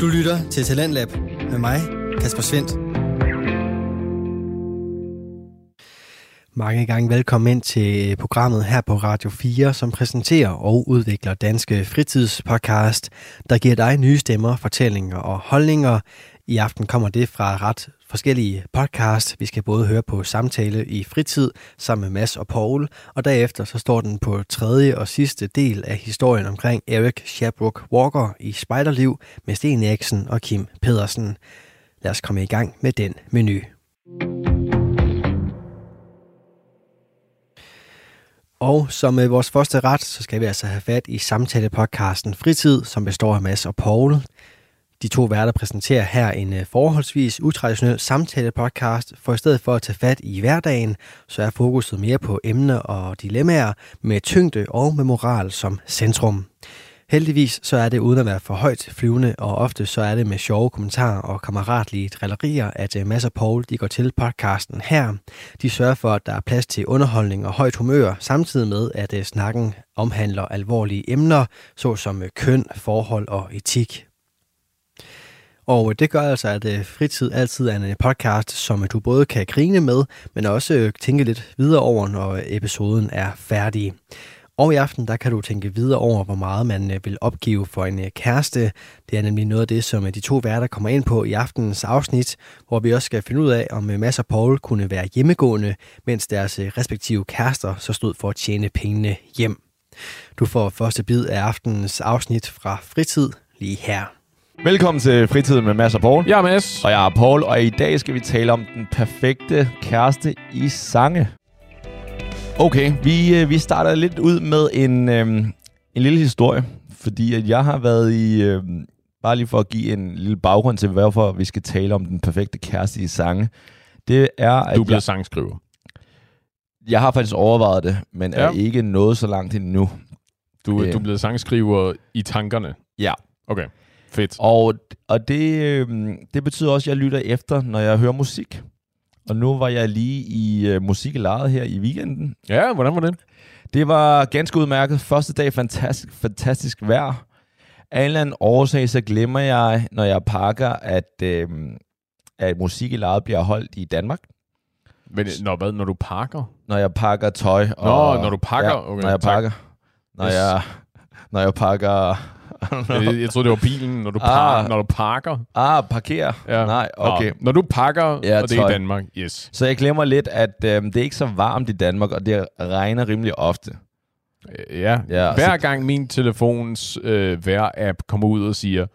Du lytter til Talentlab med mig, Kasper Svendt. Mange gange velkommen ind til øh, programmet her på Radio 4, som præsenterer og udvikler Danske Fritidspodcast, der giver dig nye stemmer, fortællinger og holdninger. I aften kommer det fra ret forskellige podcast. Vi skal både høre på samtale i fritid sammen med Mads og Paul, og derefter så står den på tredje og sidste del af historien omkring Eric Shabrook Walker i Spejderliv med Sten Eriksen og Kim Pedersen. Lad os komme i gang med den menu. Og som med vores første ret, så skal vi altså have fat i samtalepodcasten Fritid, som består af Mads og Paul. De to værter præsenterer her en øh, forholdsvis utraditionel samtale-podcast, for i stedet for at tage fat i hverdagen, så er fokuset mere på emner og dilemmaer med tyngde og med moral som centrum. Heldigvis så er det uden at være for højt flyvende, og ofte så er det med sjove kommentarer og kammeratlige drillerier, at øh, Mads og Paul de går til podcasten her. De sørger for, at der er plads til underholdning og højt humør, samtidig med, at øh, snakken omhandler alvorlige emner, såsom køn, forhold og etik. Og øh, det gør altså, at øh, fritid altid er en øh, podcast, som du både kan grine med, men også tænke lidt videre over, når episoden er færdig. Og i aften, der kan du tænke videre over, hvor meget man vil opgive for en kæreste. Det er nemlig noget af det, som de to værter kommer ind på i aftenens afsnit, hvor vi også skal finde ud af, om Mads og Paul kunne være hjemmegående, mens deres respektive kærester så stod for at tjene pengene hjem. Du får første bid af aftenens afsnit fra Fritid lige her. Velkommen til Fritiden med Mads og Paul. Jeg er Mads. Og jeg er Paul, og i dag skal vi tale om den perfekte kæreste i sange. Okay, vi, øh, vi starter lidt ud med en, øh, en lille historie, fordi at jeg har været i... Øh, bare lige for at give en lille baggrund til, hvorfor vi skal tale om den perfekte kæreste i sange. Det er, at Du er blevet jeg, sangskriver. jeg har faktisk overvejet det, men ja. Ja. er ikke nået så langt endnu. Du, Øh. du er blevet sangskriver i tankerne. Ja. Okay, fedt. Og, og det, øh, det betyder også, at jeg lytter efter, når jeg hører musik. Og nu var jeg lige i øh, musik i lejet her i weekenden. Ja, hvordan var det? Det var ganske udmærket. Første dag fantastisk, fantastisk vejr. Af en eller anden årsag, så glemmer jeg, når jeg pakker, at, øh, at musik i lejet bliver holdt i Danmark. Men, når, hvad, når du pakker? Når jeg pakker tøj. Nå, Og, når du pakker? Ja, Okay, når jeg tak. pakker. Når, Yes. jeg, når jeg pakker... Jeg, jeg troede, det var bilen, når du, Ah. par, når du pakker. ah, parker. Ja. Nej, okay. Nå, når du pakker, Ja, og det er i Danmark. Yes. Så jeg glemmer lidt, at øh, det er ikke så varmt i Danmark, og det regner rimelig ofte. Øh, Ja. Ja, Hver så- gang min telefons øh, vejr-app kommer ud og siger,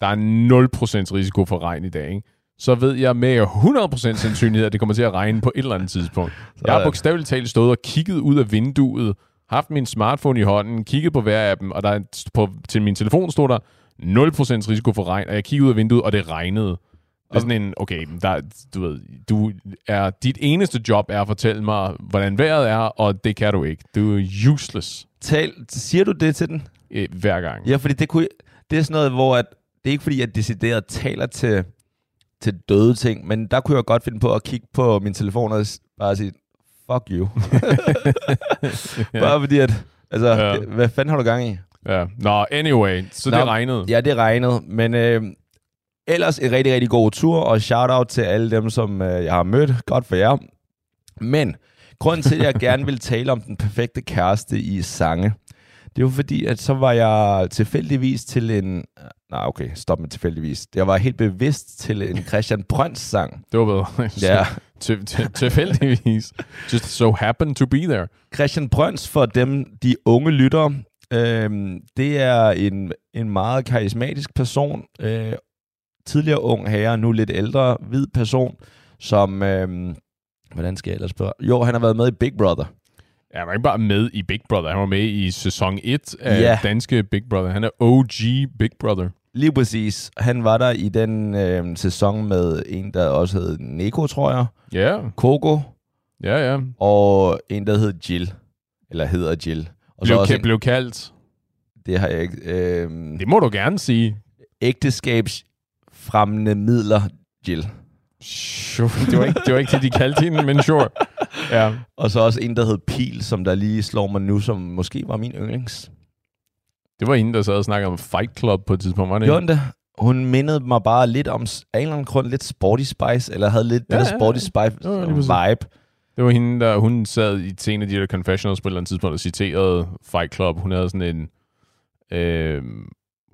der er 0% risiko for regn i dag, ikke? så ved jeg med 100% sandsynlighed, at det kommer til at regne på et eller andet tidspunkt. Jeg har Sådan. bogstaveligt talt stået og kigget ud af vinduet, haft min smartphone i hånden, kigget på vejr-appen, og der er, på, til min telefon stod der 0% risiko for regn, og jeg kiggede ud af vinduet, og det regnede. Det er sådan en, okay, der, du ved, du er, dit eneste job er at fortælle mig, hvordan vejret er, og det kan du ikke. Du er useless Tal, siger du det til den? øh, hver gang. Ja, fordi det, kunne, det er sådan noget, hvor at, det er ikke fordi, jeg decideret taler til, til døde ting, men der kunne jeg godt finde på at kigge på min telefon og bare sige, fuck you. bare fordi at, altså, Ja. ja. hvad fanden har du gang i? Ja. Nå, anyway, så Nå, det regnede. Ja, det regnede, men øh, ellers en rigtig, rigtig god tur, og shout-out til alle dem, som øh, jeg har mødt. Godt for jer. Men grunden til, at jeg gerne vil tale om den perfekte kæreste i sange, det jo fordi, at så var jeg tilfældigvis til en... Nej, okay, stop med tilfældigvis. Jeg var helt bevidst til en Christian Brøns sang. Det var bedre. Ja, Til, til, tilfældigvis. Just so happened to be there. Christian Brøns for dem, de unge lyttere, øhm, det er en, en meget karismatisk person. Øh, tidligere ung herre, nu lidt ældre, hvid person, som... Øhm, hvordan skal jeg ellers spørge? Jo, han har været med i Big Brother. Ja, han var ikke bare med i Big Brother. Han var med i sæson 1 af Ja. danske Big Brother. Han er OG Big Brother. Lige præcis. Han var der i den øh, sæson med en, der også hed Neko, tror jeg. Ja, Coco. ja, ja. Og en, der hed Jill. Eller hedder Jill. Og Blev, også ka- en, blev kaldt. det har jeg ikke... Øh, Det må du gerne sige. ægteskabsfremmende midler Jill. Sure. Det, var ikke, det var ikke det, de kaldte hende, men sure. Ja. Og så også en, der hed Pil, som der lige slår mig nu, som måske var min yndlings. Det var hende, der sad og snakkede om Fight Club på et tidspunkt, var det Gjorde det? hun mindede mig bare lidt om, af en eller anden grund, lidt Sporty Spice, eller havde lidt Ja, det der ja, Sporty ja. Spice Jo, lige præcis. vibe. Det var hende, der hun sad i en af de der confessionals på et eller andet tidspunkt og citerede Fight Club. Hun havde sådan en... Øh,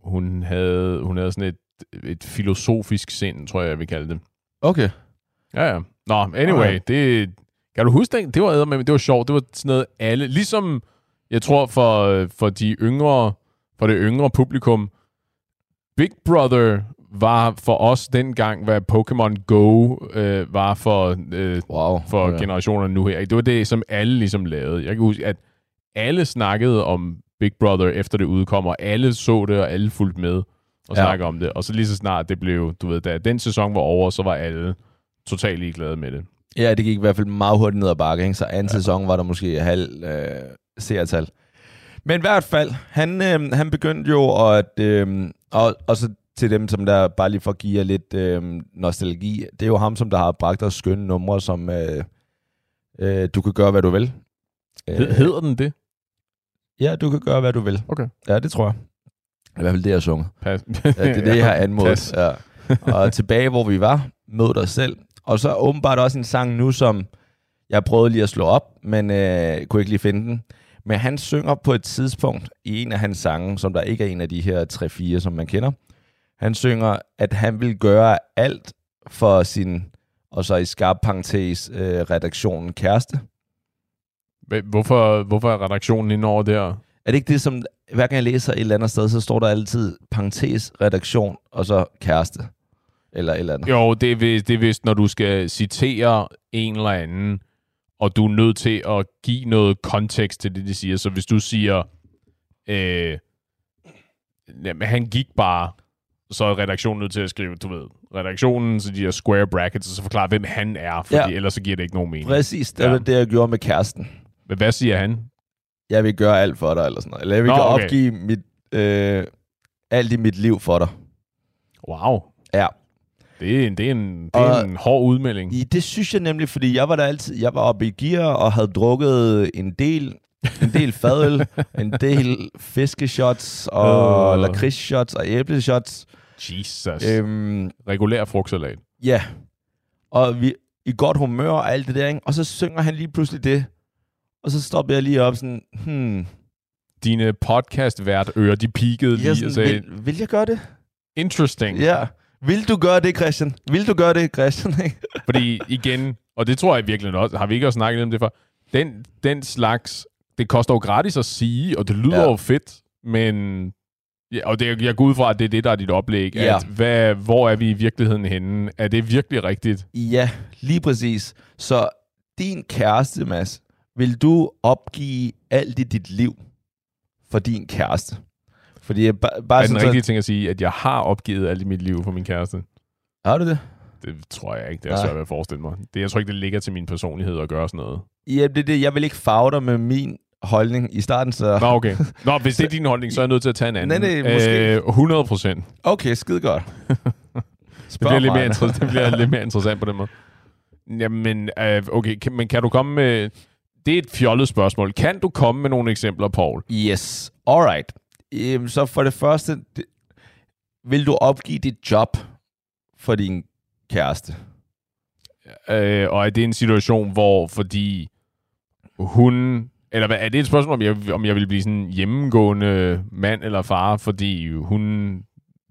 hun, havde, hun havde sådan et, et filosofisk sind, tror jeg, jeg vil kalde det. Okay. Ja, ja. Nå, anyway, Okay. det... Kan du huske det? Det var, med, det var sjovt. Det var sådan noget alle... Ligesom, jeg tror, for, for de yngre... For det yngre publikum, Big Brother var for os dengang, hvad Pokémon Go øh, var for, øh, Wow. for okay. generationerne nu her. Det var det, som alle ligesom lavede. Jeg kan huske, at alle snakkede om Big Brother, efter det udkommer. Alle så det, og alle fulgte med og Ja. snakkede om det. Og så lige så snart det blev, du ved, da den sæson var over, så var alle totalt ligeglade med det. Ja, det gik i hvert fald meget hurtigt ned ad bakke, ikke? så anden ja. sæson var der måske halv øh, seertal. Men i hvert fald, han, øh, han begyndte jo at, øh, og, og så til dem, som der bare lige for at give jer lidt øh, nostalgi, det er jo ham, som der har bragt os skønne numre, som øh, øh, du kan gøre, hvad du vil. Øh. Hedder den det? Ja, du kan gøre, hvad du vil. Okay. Ja, det tror jeg. I hvert fald det, jeg har sunget. Pas. Ja, det er det, jeg har anmodet. Ja. Og tilbage, hvor vi var, mød dig selv. Og så åbenbart også en sang nu, som jeg prøvede lige at slå op, men øh, kunne ikke lige finde den. Men han synger på et tidspunkt i en af hans sange, som der ikke er en af de her 3-4, som man kender. Han synger, at han vil gøre alt for sin, og så i skarp parentes, øh, redaktionen kæreste. Hvorfor, hvorfor er redaktionen inde over der? Er det ikke det, som hver gang jeg læser et eller andet sted, så står der altid parentes, redaktion, og så kæreste? Eller et eller andet. Jo, det er, vist, det er vist, når du skal citere en eller anden, og du er nødt til at give noget kontekst til det, de siger. Så hvis du siger, øh, jamen, han gik bare, så er redaktionen nødt til at skrive, du ved, redaktionen, så de her square brackets, og så forklare, hvem han er, fordi Ja. ellers så giver det ikke nogen mening. Præcis, det Ja. var det, jeg gjorde med kæresten. Men hvad siger han? Jeg vil gøre alt for dig, eller sådan noget. Eller jeg vil Nå, okay. opgive mit, øh, alt i mit liv for dig. Wow. Ja. Det er en, det er en, det er Og- en hård udmelding. I, det synes jeg nemlig, fordi jeg var der altid, jeg var oppe i gear og havde drukket en del, en del fadøl, en del fiskeshots og Øh. lakridsshots og æbleshots. Jesus. Øhm, Regulær frugtsalat. ja, og vi i godt humør og alt det der, ikke? og så synger han lige pludselig det. Og så stopper jeg lige op sådan, hmm, Dine podcast-vært ører, de peakede lige og sådan, sagde, vil, vil jeg gøre det? interesting. Ja. Vil du gøre det, Christian? Vil du gøre det, Christian? Fordi igen, og det tror jeg virkelig også, har vi ikke også snakket om det for, den, den slags, det koster jo gratis at sige, og det lyder ja. jo fedt, men... Ja, og det, jeg går ud fra, at det er det, der er dit oplæg. Ja. At hvad, hvor er vi i virkeligheden henne? Er det virkelig rigtigt? Ja, lige præcis. Så din kæreste, Mads, vil du opgive alt i dit liv for din kæreste? Fordi jeg ba- bare er den sådan, rigtige ting at sige, at jeg har opgivet alt i mit liv for min kæreste? har du det? Det tror jeg ikke. Det er Nej. svært ved at forestille mig. Det, jeg tror ikke, det ligger til min personlighed at gøre sådan noget. Ja, det er det. Jeg vil ikke farve dig med min holdning i starten, så... Nå, okay. Nå, hvis det er din holdning, så er jeg nødt til at tage en anden. Nej, nej, måske. Øh, 100 procent. Okay, skide godt. Det bliver, lidt mere mig. inter- det bliver lidt mere interessant på den måde. Jamen, øh, okay, kan, men kan du komme med... Det er et fjollet spørgsmål. Kan du komme med nogle eksempler, Paul? Yes, alright. Øhm, så for det første, det, vil du opgive dit job for din kæreste? Øh, og er det en situation, hvor fordi hun... Eller hvad, er det et spørgsmål, om jeg, om jeg vil blive sådan en hjemmegående mand eller far, fordi hun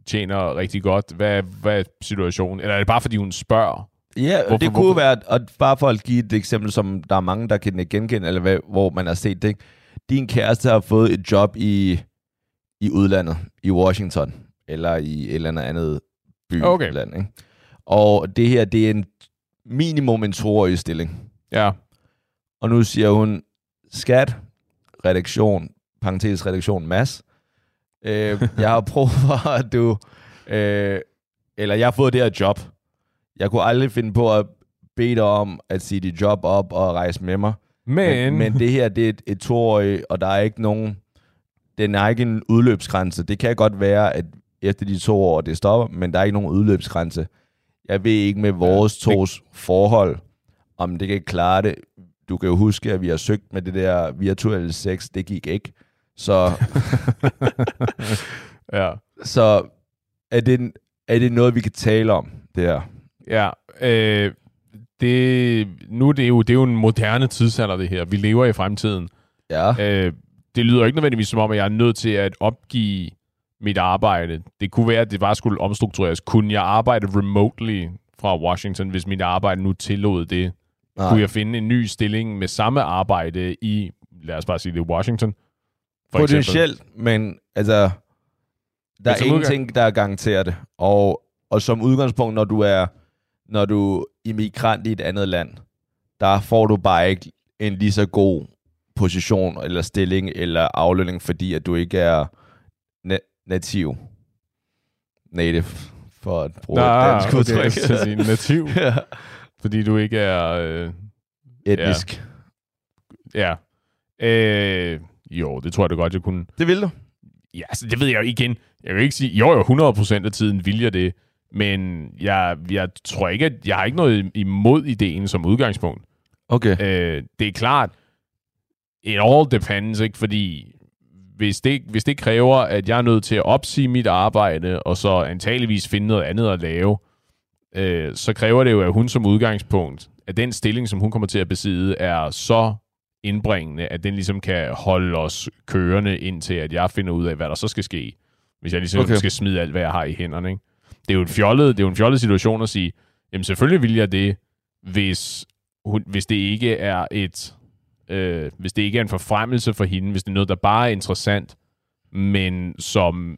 tjener rigtig godt? Hvad, hvad er situationen? Eller er det bare, fordi hun spørger? Ja, Hvorfor- det kunne hvorfor- være, og bare for at give et eksempel, som der er mange, der kan genkende, eller hvad, hvor man har set det. Ikke? Din kæreste har fået et job i, i udlandet, i Washington, eller i et eller andet by. Okay. Land, ikke? Og det her, det er en minimum en toårig stilling. Ja. Og nu siger hun, skat, redaktion, parentes redaktion, mass. Øh, jeg har prøvet for, at du... Øh, eller jeg har fået det her job. Jeg kunne aldrig finde på at bede dig om at sige dit job op og rejse med mig. Men, Men, men det her, det er et, et toårigt, og der er ikke nogen... Den er ikke en udløbsgrænse. Det kan godt være, at efter de to år, det stopper, men der er ikke nogen udløbsgrænse. Jeg ved ikke med vores Ja, tos forhold, om det kan klare det. Du kan jo huske, at vi har søgt med det der virtuelle sex. Det gik ikke. Så, ja. så er det, er det noget, vi kan tale om, det her? Ja, øh, det, nu er det, jo, det er jo en moderne tidsalder, det her. Vi lever i fremtiden. Ja. Øh, det lyder ikke nødvendigvis som om, at jeg er nødt til at opgive mit arbejde. Det kunne være, at det bare skulle omstruktureres. Kunne jeg arbejde remotely fra Washington, hvis mit arbejde nu tillod det? Nej. Kunne jeg finde en ny stilling med samme arbejde i, lad os bare sige det, Washington? For Potentielt, eksempel. men altså, der er ingenting, der garanterer det. Og, og som udgangspunkt, når du er når du er immigrant i et andet land, der får du bare ikke en lige så god position eller stilling eller aflønning, fordi at du ikke er na- nativ. Native, for at bruge Nej, et dansk okay, udtryk. skulle sige nativ, ja. fordi du ikke er... Øh, Etnisk. ja. Øh, jo, det tror jeg da godt, jeg kunne. Det vil du. Ja, altså, det ved jeg jo igen. Jeg vil ikke sige, jo, jo, 100% af tiden vil jeg det. Men jeg, jeg tror ikke, at jeg har ikke noget imod ideen som udgangspunkt. Okay. Øh, det er klart, it all depends, ikke? Fordi hvis det, hvis det kræver, at jeg er nødt til at opsige mit arbejde, og så antageligvis finde noget andet at lave, øh, så kræver det jo, at hun som udgangspunkt, at den stilling, som hun kommer til at besidde, er så indbringende, at den ligesom kan holde os kørende indtil, at jeg finder ud af, hvad der så skal ske. Hvis jeg ligesom Okay. skal smide alt, hvad jeg har i hænderne, ikke? Det er jo en fjollet, det er jo en fjollet situation at sige, jamen selvfølgelig vil jeg det, hvis, hun, hvis det ikke er et, øh, hvis det ikke er en forfremmelse for hende, hvis det er noget, der bare er interessant, men som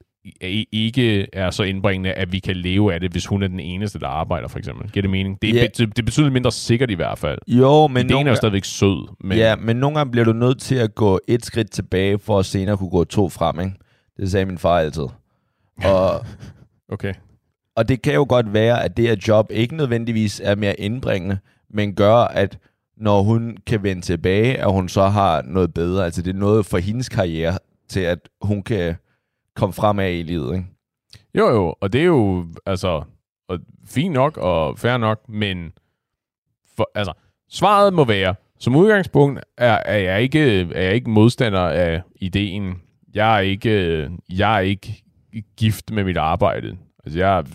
ikke er så indbringende, at vi kan leve af det, hvis hun er den eneste, der arbejder, for eksempel. Giver det mening? Det, yeah. det, det betyder mindre sikkert i hvert fald. Jo, men Ideen er jo stadigvæk sød. Men, ja, men nogle gange bliver du nødt til at gå et skridt tilbage, for at senere kunne gå to frem, ikke? Det sagde min far altid. Og, Okay. og det kan jo godt være, at det her job ikke nødvendigvis er mere indbringende, men gør, at når hun kan vende tilbage, at hun så har noget bedre. Altså det er noget for hendes karriere, til at hun kan komme fremad i livet, ikke? Jo, jo, og det er jo, altså, og fint nok og fair nok, men for, altså, svaret må være, som udgangspunkt er, er, jeg ikke, er jeg ikke modstander af ideen. Jeg er ikke, jeg er ikke gift med mit arbejde. Altså, jeg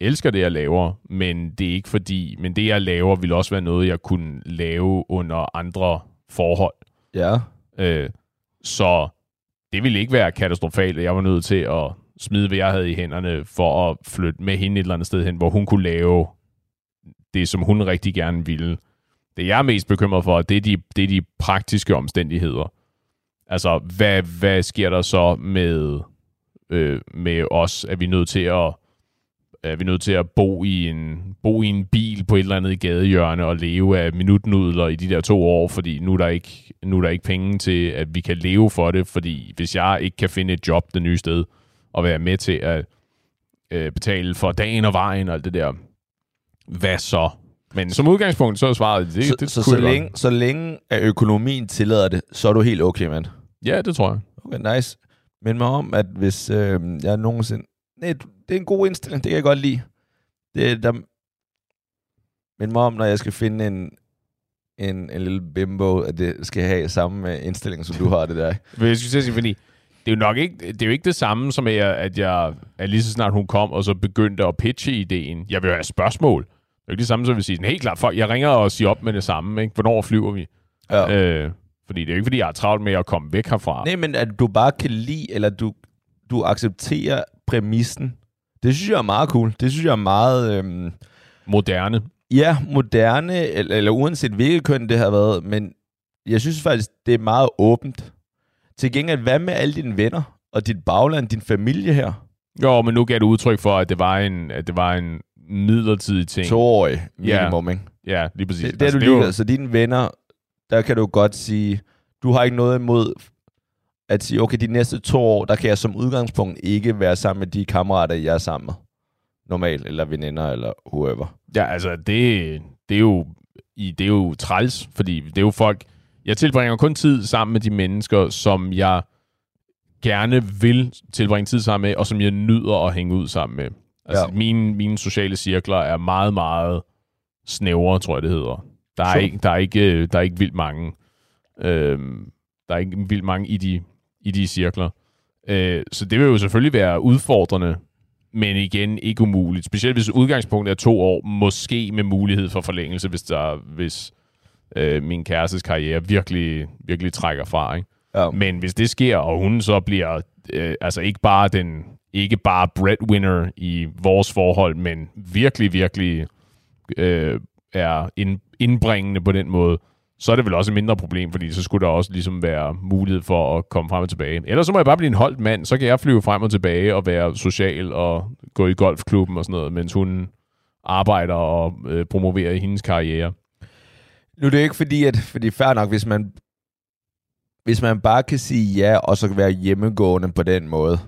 elsker det, jeg laver, men det er ikke fordi, men det, jeg laver, vil også være noget, jeg kunne lave under andre forhold. Ja. Øh, så det ville ikke være katastrofalt, at jeg var nødt til at smide, hvad jeg havde i hænderne, for at flytte med hende et eller andet sted hen, hvor hun kunne lave det, som hun rigtig gerne ville. Det, jeg er mest bekymret for, det er de, det er de praktiske omstændigheder. Altså, hvad, hvad sker der så med, øh, med os? Er vi nødt til at er vi nødt til at bo i en bo i en bil på et eller andet gadehjørne og leve af minutnudler i de der to år, fordi nu er der ikke nu er der ikke penge til at vi kan leve for det, fordi hvis jeg ikke kan finde et job det nye sted og være med til at øh, betale for dagen og vejen og alt det der, hvad så? Men som udgangspunkt så er svaret det, Så, det så, så, godt. længe, så længe at økonomien tillader det, så er du helt okay, mand. Ja, det tror jeg. Okay, nice. Men mig om, at hvis øh, jeg nogensinde... Nej, det er en god indstilling, det kan jeg godt lide. Det, der... Men mig om, når jeg skal finde en, en, en lille bimbo, at det skal have samme øh, indstilling, som du har det der. Men jeg skulle sige, fordi det er jo nok ikke det, er jo ikke det samme som, at jeg, at jeg at lige så snart hun kom, og så begyndte at pitche ideen. Jeg vil jo have spørgsmål. Det er jo ikke det samme som at sige, sådan, helt klart, folk, jeg ringer og siger op med det samme. Ikke? Hvornår flyver vi? Ja. Øh, fordi det er jo ikke, fordi jeg har travlt med at komme væk herfra. Nej, men at du bare kan lide, eller du, du accepterer præmissen, det synes jeg er meget cool. Det synes jeg er meget... Øhm, Moderne. ja, moderne, eller, eller uanset hvilket køn det har været, men jeg synes faktisk, det er meget åbent. Til gengæld, hvad med alle dine venner og dit bagland, din familie her? Jo, men nu gav du udtryk for, at det var en, at det var en midlertidig ting. Toårig minimum, ikke? Ja, lige præcis. Det, det er du er jo- Så dine venner, der kan du godt sige, du har ikke noget imod at sige, okay, de næste to år, der kan jeg som udgangspunkt ikke være sammen med de kammerater, jeg er sammen med. Normalt, eller veninder, eller whoever. Ja, altså, det, det, er jo, det er jo træls, fordi det er jo folk... Jeg tilbringer kun tid sammen med de mennesker, som jeg gerne vil tilbringe tid sammen med, og som jeg nyder at hænge ud sammen med. Altså, Ja. mine, mine sociale cirkler er meget, meget snævre, tror jeg, det hedder. Der er, Sure. ikke, der er, ikke, der er ikke vildt mange. Øhm, der er ikke vildt mange i de, i de cirkler. Øh, så det vil jo selvfølgelig være udfordrende men igen ikke umuligt. Specielt hvis udgangspunktet er to år, måske med mulighed for forlængelse, hvis, der, hvis øh, min kærestes karriere virkelig, virkelig trækker fra. Ikke? Ja. Men hvis det sker, og hun så bliver øh, altså ikke bare den ikke bare breadwinner i vores forhold, men virkelig, virkelig øh, er ind, indbringende på den måde, så er det vel også et mindre problem, fordi så skulle der også ligesom være mulighed for at komme frem og tilbage. Ellers så må jeg bare blive en holdt mand, så kan jeg flyve frem og tilbage og være social og gå i golfklubben og sådan noget, mens hun arbejder og øh, promoverer hendes karriere. Nu er det ikke fordi, at fordi fair nok, hvis man, hvis man bare kan sige ja, og så være hjemmegående på den måde,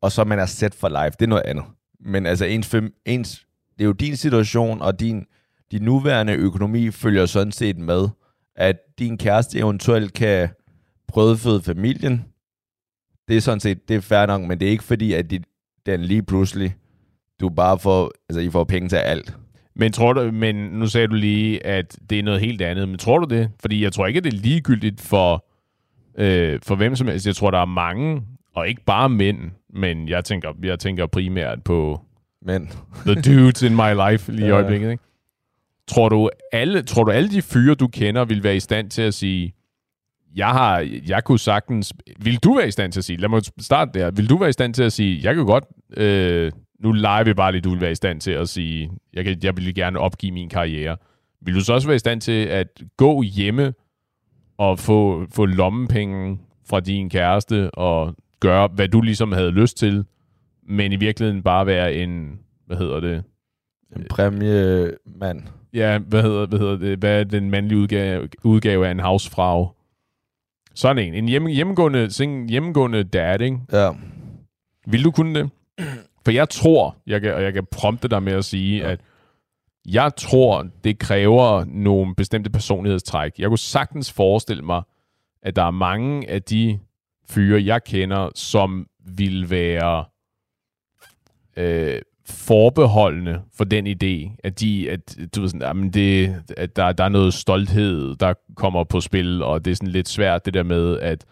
og så man er set for life, det er noget andet. Men altså, ens, fem, ens, det er jo din situation, og din, din nuværende økonomi følger sådan set med, at din kæreste eventuelt kan brødføde familien. Det er sådan set, det er fair nok, men det er ikke fordi, at de, den lige pludselig, du bare får, altså I får penge til alt. Men tror du, men nu sagde du lige, at det er noget helt andet. Men tror du det? Fordi jeg tror ikke, at det er ligegyldigt for, øh, for hvem som helst. Jeg tror, der er mange, og ikke bare mænd, men jeg tænker, jeg tænker primært på Men the dudes in my life lige i øjeblikket. Ikke? Tror du, alle, tror du, alle de fyre, du kender, vil være i stand til at sige, jeg har, jeg kunne sagtens, vil du være i stand til at sige, lad mig starte der, vil du være i stand til at sige, jeg kan godt, øh, nu leger vi bare lidt, du vil være i stand til at sige, jeg, kan, jeg vil gerne opgive min karriere. Vil du så også være i stand til at gå hjemme og få, få lommepenge fra din kæreste og gøre, hvad du ligesom havde lyst til, men i virkeligheden bare være en, hvad hedder det, en præmiemand. Ja, hvad hedder, hvad hedder det? Hvad er den mandlige udgave, udgave af en housefrau? Sådan en. En hjemme, hjemmegående, sing, hjemmegående dad, ikke? Ja. Vil du kunne det? For jeg tror, jeg kan, og jeg kan prompte dig med at sige, ja. at jeg tror, det kræver nogle bestemte personlighedstræk. Jeg kunne sagtens forestille mig, at der er mange af de fyre, jeg kender, som vil være øh, forbeholdende for den idé, at de, at du ved sådan, jamen det, at der, der er noget stolthed, der kommer på spil, og det er sådan lidt svært det der med, at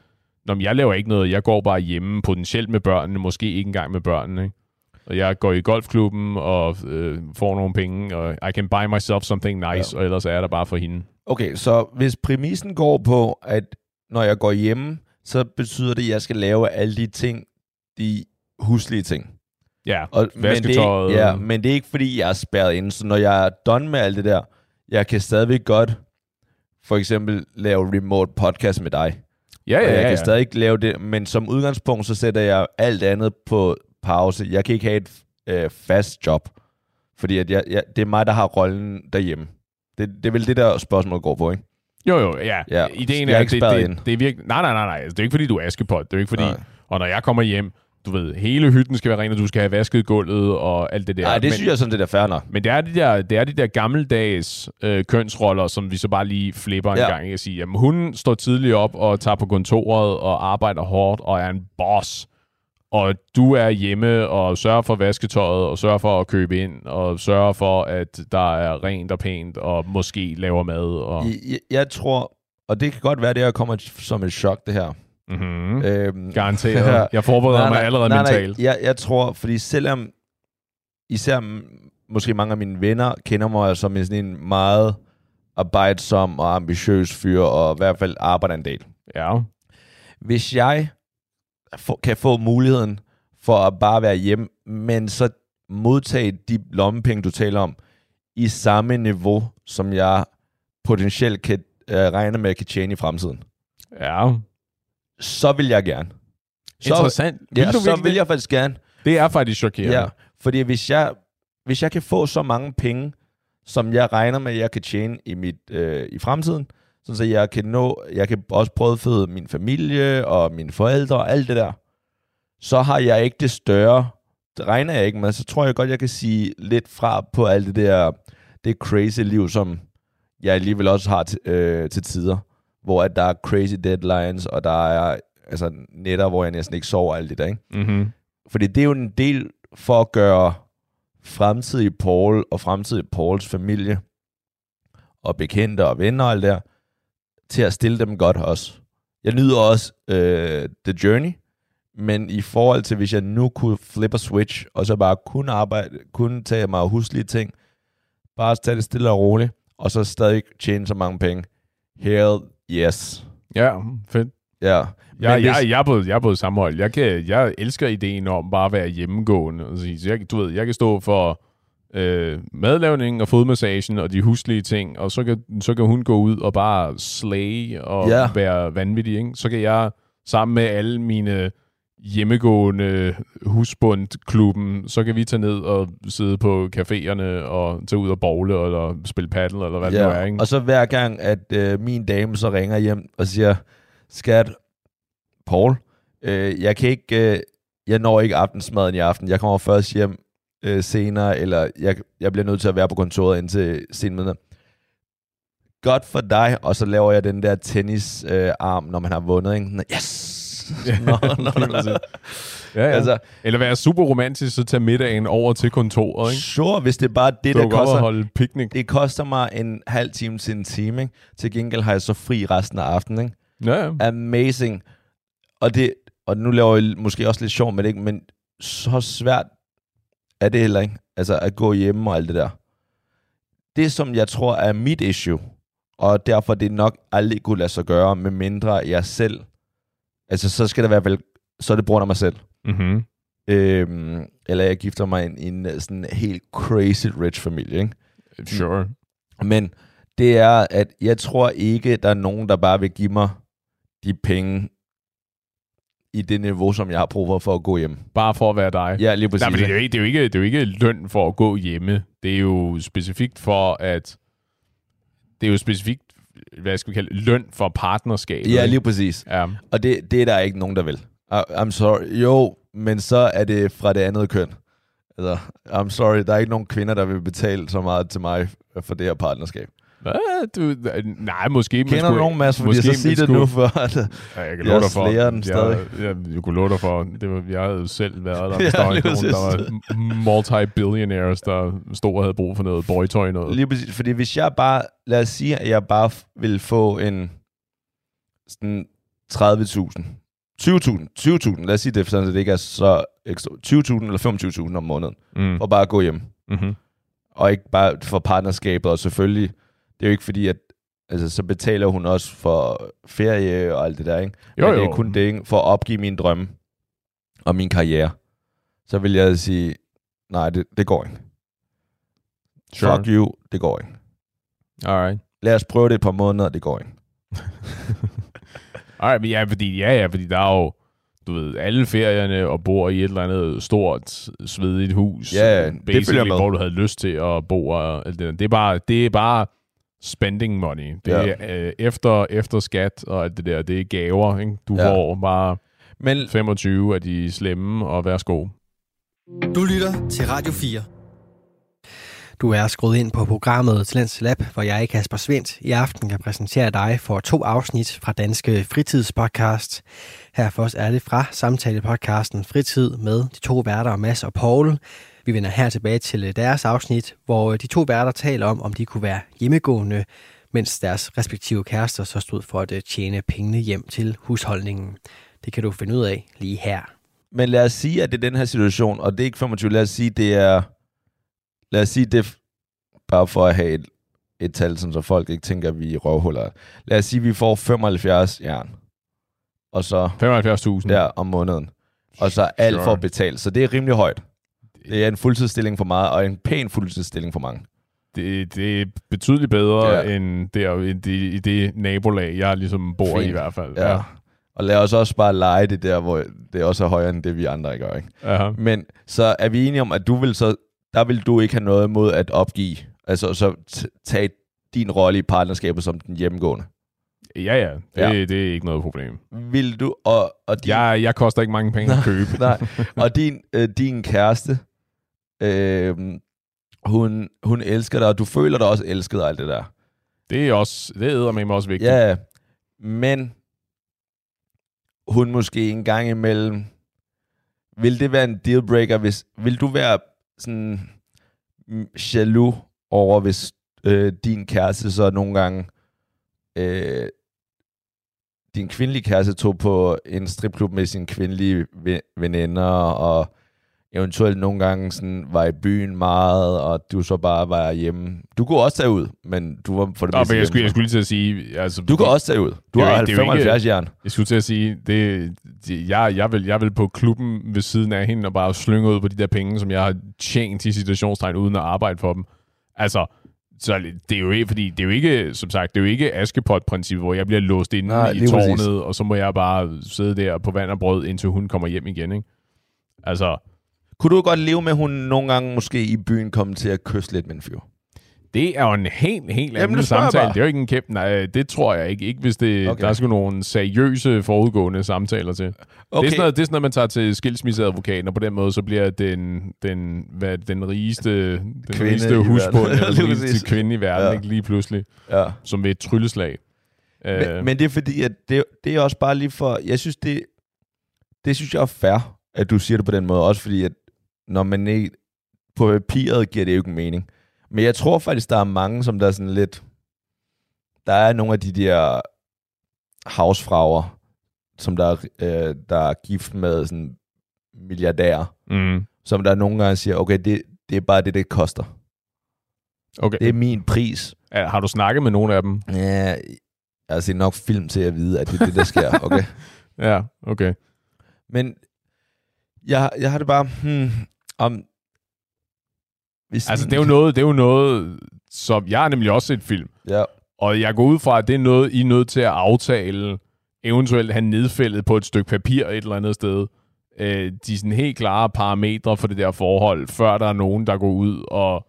når jeg laver ikke noget, jeg går bare hjemme, potentielt med børnene, måske ikke engang med børnene, ikke? Og jeg går i golfklubben og øh, får nogle penge, og I can buy myself something nice, ja. og ellers er der bare for hende. Okay, så hvis præmissen går på, at når jeg går hjemme, så betyder det, at jeg skal lave alle de ting, de huslige ting. Ja, Og, men, det er, ikke- ja, men det er ikke, fordi jeg er spærret inde. Så når jeg er done med alt det der, jeg kan stadigvæk godt for eksempel lave remote podcast med dig. ja, og ja, jeg ja, kan ja. stadig lave det, men som udgangspunkt, så sætter jeg alt andet på pause. Jeg kan ikke have et øh, fast job, fordi at jeg, jeg, det er mig, der har rollen derhjemme. Det, det er vel det, der spørgsmål går på, ikke? Jo, jo, ja. Ja, Ideen er, at ikke det, det, det, det er virkelig... Nej, nej, nej, nej. Altså, det er ikke, fordi du er askepot. Det er ikke, fordi... Nej. Og når jeg kommer hjem, du ved, hele hytten skal være ren, og du skal have vasket gulvet og alt det der. Nej, det men, synes jeg sådan, det er fair nok. Men det er de der, det er de der gammeldags øh, kønsroller, som vi så bare lige flipper en Ja. gang. Jeg siger, jamen, hun står tidligt op og tager på kontoret og arbejder hårdt og er en boss. Og du er hjemme og sørger for vasketøjet og sørger for at købe ind og sørger for, at der er rent og pænt og måske laver mad. Og, Jeg, jeg tror, og det kan godt være, det her kommer som et chok, det her. Mm-hmm. Øhm, Garanteret. Jeg forbereder mig allerede nej, mentalt. Nej, jeg, jeg tror, fordi selvom især måske mange af mine venner kender mig som en sådan en meget arbejdsom og ambitiøs fyr, og i hvert fald arbejder en del. Ja. Hvis jeg få, kan få muligheden for at bare være hjemme, men så modtage de lommepenge, du taler om, i samme niveau, som jeg potentielt kan øh, regne med at kan tjene i fremtiden, Ja. Så vil jeg gerne. Så, Interessant. Vil ja, du så vil det? jeg faktisk gerne. Det er faktisk chokerende. Ja, fordi hvis jeg, hvis jeg kan få så mange penge, som jeg regner med, at jeg kan tjene i, mit, øh, i fremtiden, så jeg kan nå, jeg kan også brødføde min familie og mine forældre og alt det der, så har jeg ikke det større, det regner jeg ikke med, så tror jeg godt, jeg kan sige lidt fra på alt det der, det crazy liv, som jeg alligevel også har til, øh, til tider, hvor at der er crazy deadlines, og der er altså, netter, hvor jeg næsten ikke sover og alt det der, ikke? Mm-hmm. Fordi det er jo en del for at gøre fremtidige Paul og fremtidige Pauls familie og bekendte og venner og alt der, til at stille dem godt også. Jeg nyder også øh, The Journey, Men i forhold til, hvis jeg nu kunne flip a switch, og så bare kunne arbejde, kunne tage mig huslige ting, bare tage det stille og roligt, og så stadig tjene så mange penge. Hell yes. Ja, fedt. Ja. Jeg, jeg, jeg, jeg, er på, jeg er på sammenhold. Jeg, kan, jeg elsker ideen om bare at være hjemmegående. Så jeg, du ved, jeg kan stå for øh, madlavningen og fodmassagen og de huslige ting, og så kan, så kan hun gå ud og bare slay og Ja. være vanvittig. Ikke? Så kan jeg sammen med alle mine hjemmegående husbundklubben, så kan vi tage ned og sidde på caféerne og tage ud og bowle eller spille paddle eller hvad det nu er. Ikke? Og så hver gang, at øh, min dame så ringer hjem og siger, skat, Paul, øh, jeg kan ikke, øh, jeg når ikke aftensmaden i aften. Jeg kommer først hjem øh, senere, eller jeg, jeg bliver nødt til at være på kontoret indtil sen midnat. Godt for dig, og så laver jeg den der tennisarm, øh, arm, når man har vundet. Ikke? Yes! Nå, nå, nå, nå. ja, ja. Altså, Eller være super romantisk, så tage middagen over til kontoret, ikke? sure, hvis det er bare det, Så der koster. holde picnic. Det koster mig en halv time til en time, ikke? Til gengæld har jeg så fri resten af aftenen, ikke? Ja, ja. Amazing. Og, det, og nu laver jeg måske også lidt sjov med det, ikke? men så svært er det heller ikke. Altså at gå hjemme og alt det der. Det, som jeg tror er mit issue, og derfor det nok aldrig kunne lade sig gøre, med mindre jeg selv, altså så skal det være vel, så er det brug af mig selv. Mm-hmm. Øhm, eller jeg gifter mig i en øh, sådan helt crazy rich familie, ikke? Sure. Men det er, at jeg tror ikke, der er nogen, der bare vil give mig de penge i det niveau, som jeg har brug for, for at gå hjem. Bare for at være dig. Ja, lige præcis. Nej, men det er, jo ikke, det, er jo ikke, det er jo ikke løn for at gå hjemme. Det er jo specifikt for at... Det er jo specifikt, hvad skal vi kalde løn for partnerskab. ja, lige præcis. Ja. Og det, det er der ikke nogen, der vil. I'm sorry. Jo, men så er det fra det andet køn. Altså, I'm sorry, der er ikke nogen kvinder, der vil betale så meget til mig for det her partnerskab. Hvad? Du, nej, måske... Kender du skulle- nogen, Mads? Fordi måske så man sig det skulle- nu, for at... Ja, jeg kan Jeg dig for. den stadig. Jeg, jeg, jeg kunne love dig for. Det var, jeg havde selv været der. Ja, Hvis der var nogen, der var multi-billionaires, der stod og havde brug for noget boytøj noget. Lige præcis, fordi hvis jeg bare, lad os sige, at jeg bare f- vil få en sådan 30.000, 20.000, 20.000, lad os sige det, sådan at det ikke er så ekstra, 20.000 eller 25.000 om måneden, Mm. for bare at gå hjem. Mm-hmm. Og ikke bare for partnerskabet, og selvfølgelig, det er jo ikke fordi, at altså, så betaler hun også for ferie og alt det der, ikke? Jo, Men det jo. er kun det, ikke? For at opgive min drømme og min karriere. Så vil jeg sige, nej, det, det går ikke. Sure. Fuck you, det går ikke. Alright. Lad os prøve det et par måneder, det går ikke. Alright, men ja, fordi, ja, ja, fordi der er jo, du ved, alle ferierne og bor i et eller andet stort, svedigt hus. Ja, ja, det følger med. hvor du havde lyst til at bo. Og alt det, der. det, er bare, det er bare spending money. Det Ja. er øh, efter, efter skat og alt det der. Det er gaver, ikke? Du Ja. får bare Men 25 af de slemme, og værsgo. Du lytter til Radio 4. Du er skruet ind på programmet Talents Lab, hvor jeg, Kasper Svendt, i aften kan præsentere dig for to afsnit fra Danske Fritidspodcast. Her for os er det fra samtalepodcasten Fritid med de to værter Mads og Paul. Vi vender her tilbage til deres afsnit, hvor de to værter taler om, om de kunne være hjemmegående, mens deres respektive kærester så stod for at øh, tjene pengene hjem til husholdningen. Det kan du finde ud af lige her. Men lad os sige, at det er den her situation, og det er ikke 25, lad os sige, det er, lad os sige, det er bare for at have et, et tal, sådan, så folk ikke tænker, at vi er røvhuller. Lad os sige, at vi får 75 jern, og så 75.000. der om måneden, og så alt Sure. for at betale. Så det er rimelig højt. Det er en fuldtidsstilling for meget, og en pæn fuldtidsstilling for mange. Det, det er betydeligt bedre Ja. ja. end der i det, i det nabolag, jeg ligesom bor Fint. i i hvert fald. Ja. Og lad os også bare lege det der, hvor det også er højere end det, vi andre gør. Ikke? ja. Men så er vi enige om, at du vil så, der vil du ikke have noget mod at opgive, altså så tage din rolle i partnerskabet som den hjemmegående. Ja, ja. Det, Ja. ja. det er ikke noget problem. Vil du, og, og din, Jeg, jeg koster ikke mange penge at købe. nej, og din, øh, din kæreste, øh, hun, hun elsker dig, og du føler dig også elsket og alt det der. Det er også, det er med også vigtigt. Ja, men hun måske en gang imellem, vil det være en dealbreaker, hvis, vil du være sådan jaloux over, hvis øh, din kæreste så nogle gange, øh, din kvindelige kæreste tog på en stripklub med sine kvindelige ve- veninder, og eventuelt nogle gange sådan var i byen meget, og du så bare var hjemme. Du kunne også tage ud, men du var for det Nå, meste men jeg skulle, jeg skulle lige til at sige... Altså, Du kan også tage ud. Du har ikke- det er jo 75 ikke- jern. Jeg skulle til at sige, det, det, jeg, jeg, vil, jeg vil på klubben ved siden af hende og bare slynge ud på de der penge, som jeg har tjent i situationstegn, uden at arbejde for dem. Altså, så det er jo ikke, fordi det er jo ikke, som sagt, det er jo ikke Askepot-princippet, hvor jeg bliver låst inde Nej, i tårnet, præcis. og så må jeg bare sidde der på vand og brød, indtil hun kommer hjem igen, ikke? Altså, Kunne du godt leve med, at hun nogle gange måske i byen kom til at kysse lidt med en fyr? det er jo en helt, helt Jamen, anden jeg samtale. Det er jo ikke en kæmpe... Nej, det tror jeg ikke. Ikke hvis det, Okay. der er sgu nogle seriøse forudgående samtaler til. Okay. Det, er sådan noget, det er sådan noget, man tager til skilsmisseadvokaten, og på den måde, så bliver den, den, hvad, den rigeste, den Kvinde rigeste husbund, eller den rigeste kvinde i verden, Ja. ikke lige pludselig, Ja. som ved et trylleslag. Øh, Men, men det er fordi, at det, det er også bare lige for... Jeg synes, det, det synes jeg er fair, at du siger det på den måde. Også fordi, at når man ikke... På papiret giver det jo ikke mening. Men jeg tror faktisk, der er mange, som der er sådan lidt... Der er nogle af de der havsfrager, som der, er, øh, der er gift med sådan milliardærer, mm, som der nogle gange siger, okay, det, det er bare det, det koster. okay. Det er min pris. Ja, har du snakket med nogle af dem? Ja, jeg har set nok film til at vide, at det er det, der sker. Okay. Ja, okay. Men jeg, jeg har det bare, hmm, om... Hvis Altså, det er jo noget, det er jo noget som... Jeg har nemlig også set film, Ja, Og jeg går ud fra, at det er noget, I er nødt til at aftale, eventuelt have nedfældet på et stykke papir et eller andet sted. Øh, de sådan helt klare parametre for det der forhold, før der er nogen, der går ud og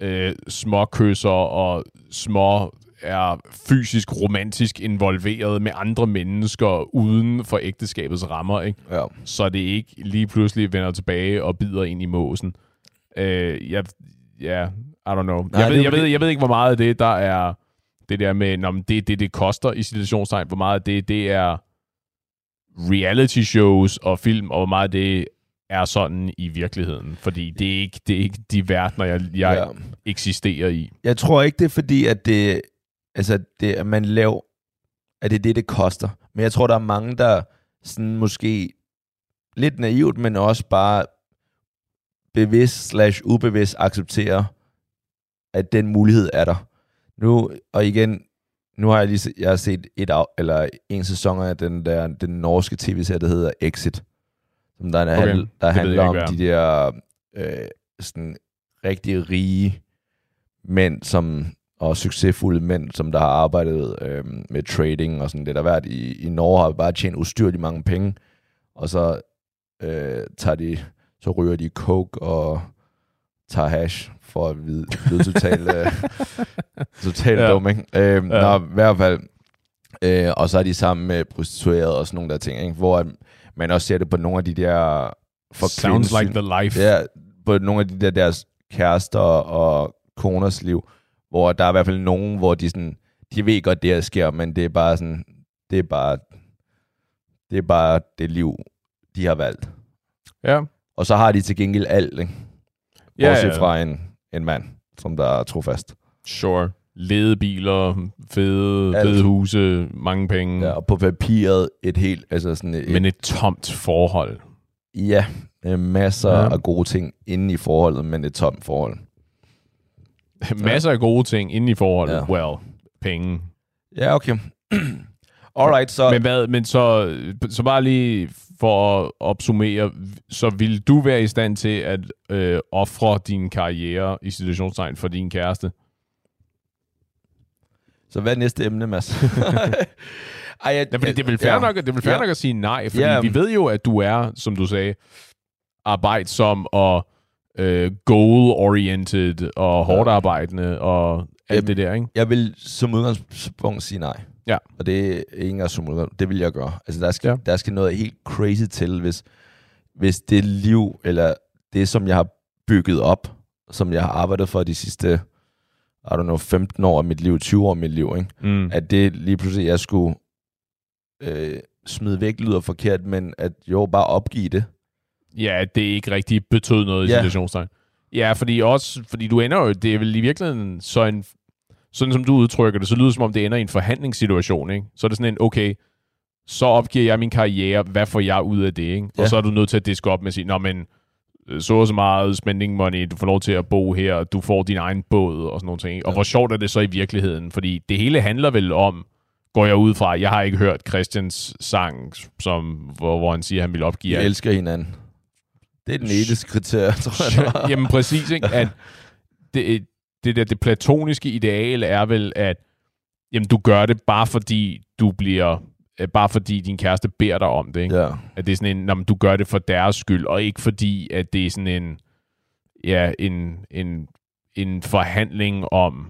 øh, småkysser og små er fysisk romantisk involveret med andre mennesker uden for ægteskabets rammer, ikke? ja. så det ikke lige pludselig vender tilbage og bider ind i måsen. Øh, jeg, ja, I don't know. Nej, jeg, ved, jeg, ved, jeg ved ikke, hvor meget af det, der er det der med, når det, det, det koster i situationstegn, hvor meget af det, det er reality shows og film, og hvor meget af det er sådan i virkeligheden. Fordi det er ikke, det er ikke de verdener, jeg, jeg ja. eksisterer i. Jeg tror ikke, det er fordi, at det, altså det, at man laver, at det er det, det koster. Men jeg tror, der er mange, der sådan måske lidt naivt, men også bare bevidst slash ubevidst accepterer, at den mulighed er der. Nu, og igen, nu har jeg lige jeg har set et af, eller en sæson af den der den norske tv-serie, der hedder Exit, som der, okay. Handl, der handler jeg om ikke, de der øh, sådan rigtig rige mænd, som og succesfulde mænd, som der har arbejdet øh, med trading og sådan det der været i, i Norge, har bare tjent ustyrligt mange penge, og så øh, tager de, så ryger de coke og tager hash for at vide, lyde totalt, øh, totalt Ja. dum, ikke? Øh, ja. Nå, i hvert fald. Øh, og så er de sammen med prostituerede og sådan nogle der ting, ikke? hvor man også ser det på nogle af de der... For Sounds like the life. Ja, på nogle af de der deres kærester og koners liv, hvor der er i hvert fald nogen, hvor de sådan, de ved godt, det her sker, men det er bare sådan, det er bare, det er bare det liv, de har valgt. ja. Og så har de til gengæld alt, ikke? Ja, Bortset ja. fra en, en mand, som der er trofast. Sure. Ledebiler, fede, Alt. fede huse, mange penge. Ja, og på papiret et helt, altså sådan et, Men et tomt forhold. ja, øh, masser ja. af gode ting inde i forholdet, men et tomt forhold. Masser af gode ting inde i forholdet. Ja. Well, penge. Ja, okay. Alright, så... Men, hvad, men så, så bare lige for at opsummere, så vil du være i stand til at øh, ofre din karriere i situationstegn for din kæreste? Så hvad er næste emne, Mads? Ej, jeg, Ja, fordi det vil fair, ja. nok, det vil fair Ja. nok at sige nej, fordi Ja. vi ved jo, at du er, som du sagde, arbejdsom og øh, goal-oriented og hårdt arbejdende og alt Jamen, det der, ikke? Jeg vil som udgangspunkt sige nej. Ja. Og det er ikke engang som udgangspunkt. Det vil jeg gøre. Altså, der skal, Ja. der skal noget helt crazy til, hvis, hvis det liv, eller det, som jeg har bygget op, som jeg har arbejdet for de sidste, I don't know, 15 år af mit liv, 20 år af mit liv, ikke? Mm. at det lige pludselig, jeg skulle øh, smide væk, lyder forkert, men at jo, bare opgive det. Ja, det ikke rigtig betød noget i Ja. situationstegn. Ja, fordi også, fordi du ender jo, det er vel i virkeligheden så en, sådan som du udtrykker det, så lyder det som om det ender i en forhandlingssituation, ikke? Så er det sådan en, okay, så opgiver jeg min karriere, hvad får jeg ud af det, ikke? Ja. Og så er du nødt til at diske op med at sige, nå, men øh, så og så meget spending money, du får lov til at bo her, du får din egen båd og sådan nogle ting. Og Ja. hvor sjovt er det så i virkeligheden? Fordi det hele handler vel om, går jeg ud fra, jeg har ikke hørt Christians sang, som, hvor, hvor han siger, at han vil opgive alt. elsker hinanden. Det er den etiske kriterie, tror jeg. Jamen præcis, ikke? At det, det der det platoniske ideal er vel, at jamen, du gør det bare fordi du bliver øh, bare fordi din kæreste beder dig om det, ikke? Ja. At det er sådan en, "Nå, men du gør det for deres skyld, og ikke fordi, at det er sådan en, ja, en, en, en forhandling om,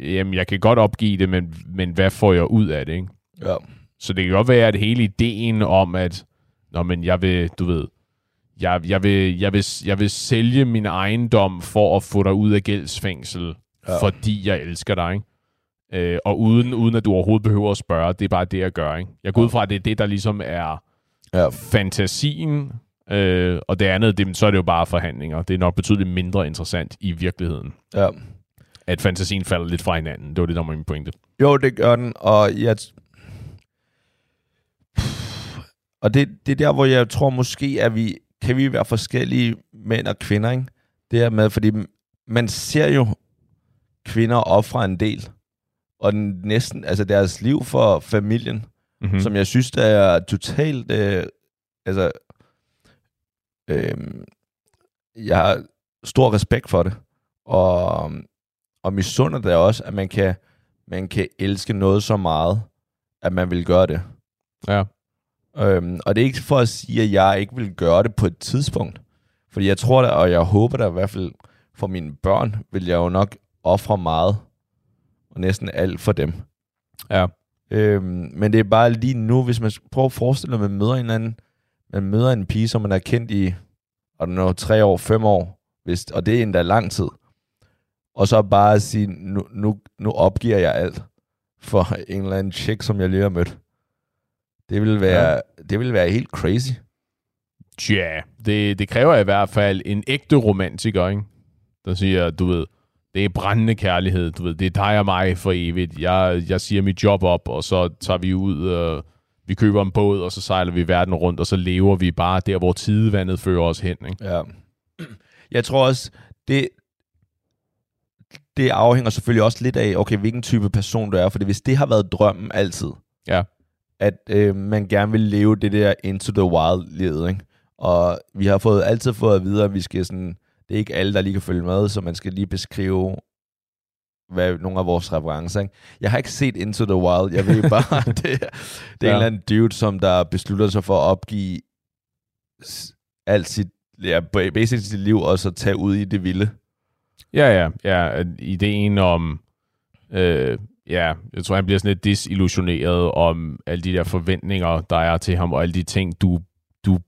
jamen, jeg kan godt opgive det, men, men hvad får jeg ud af det, ikke? ja. Så det kan godt være, at hele ideen om, at Nå, men jeg vil, du ved, jeg, jeg, vil, jeg, vil, jeg vil sælge min ejendom for at få dig ud af gældsfængsel, Ja. fordi jeg elsker dig, ikke? Øh, og uden, uden at du overhovedet behøver at spørge, det er bare det, jeg gør, ikke? Jeg går ud fra, at det er det, der ligesom er ja. fantasien, øh, og det andet, det, så er det jo bare forhandlinger. Det er nok betydeligt mindre interessant i virkeligheden, ja. at fantasien falder lidt fra hinanden. Det var det, der var min pointe. Jo, det gør den, og jeg... Og det, det er der, hvor jeg tror måske, at vi kan vi være forskellige mænd og kvinder, ikke? Det er med, fordi man ser jo kvinder ofre en del, og den næsten, altså deres liv for familien, Mm-hmm. mm. som jeg synes, der er totalt, øh, altså, øh, jeg har stor respekt for det, og, og misunder det også, at man kan, man kan elske noget så meget, at man vil gøre det. Ja. Øhm, og det er ikke for at sige, at jeg ikke vil gøre det på et tidspunkt. Fordi jeg tror da, og jeg håber da i hvert fald for mine børn, vil jeg jo nok ofre meget, og næsten alt for dem. Ja. Øhm, men det er bare lige nu, hvis man prøver at forestille sig, at man møder en anden, man møder en pige, som man har kendt i, og know, tre år, fem år, hvis, og det er endda lang tid. Og så bare at sige, nu, nu, nu opgiver jeg alt for en eller anden chick, som jeg lige har mødt. Det vil være, ja. det vil være helt crazy. Tja, det, det kræver i hvert fald en ægte romantiker, ikke? Der siger, du ved, det er brændende kærlighed, du ved, det er dig og mig for evigt. Jeg, jeg siger mit job op, og så tager vi ud, og vi køber en båd, og så sejler vi verden rundt, og så lever vi bare der, hvor tidevandet fører os hen, ikke? Ja. Jeg tror også, det, det afhænger selvfølgelig også lidt af, okay, hvilken type person du er. Fordi hvis det har været drømmen altid, Ja. At øh, man gerne vil leve det der into the wild-livet, ikke? Og vi har fået, altid fået at vide, at vi skal sådan, det er ikke alle, der lige kan følge med, så man skal lige beskrive hvad nogle af vores referencer. Ikke? Jeg har ikke set Into the Wild. Jeg ved bare, det, det er ja. En eller anden dude, som der beslutter sig for at opgive alt sit, ja, ba- basically sit liv, og så tage ud i det vilde. Ja, ja, ja. Ideen om, øh, ja, jeg tror, han bliver sådan lidt disillusioneret om alle de der forventninger, der er til ham, og alle de ting, du, du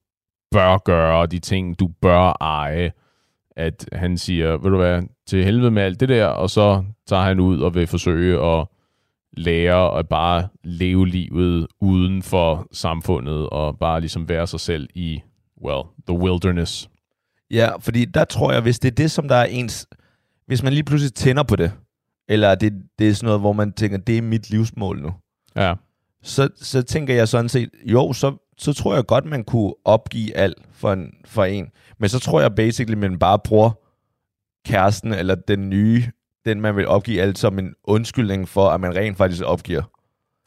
bør gøre, og de ting, du bør eje. At han siger, ved du hvad, til helvede med alt det der, og så tager han ud og vil forsøge at lære at bare leve livet uden for samfundet, og bare ligesom være sig selv i, well, the wilderness. Ja, fordi der tror jeg, hvis det er det, som der er ens... Hvis man lige pludselig tænder på det, eller det, det er sådan noget, hvor man tænker, det er mit livsmål nu, Ja, så, så tænker jeg sådan set, jo, så, så tror jeg godt, man kunne opgive alt for en, for en. Men så tror jeg basically, man bare bruger kæresten, eller den nye, den man vil opgive alt som en undskyldning for, at man rent faktisk opgiver.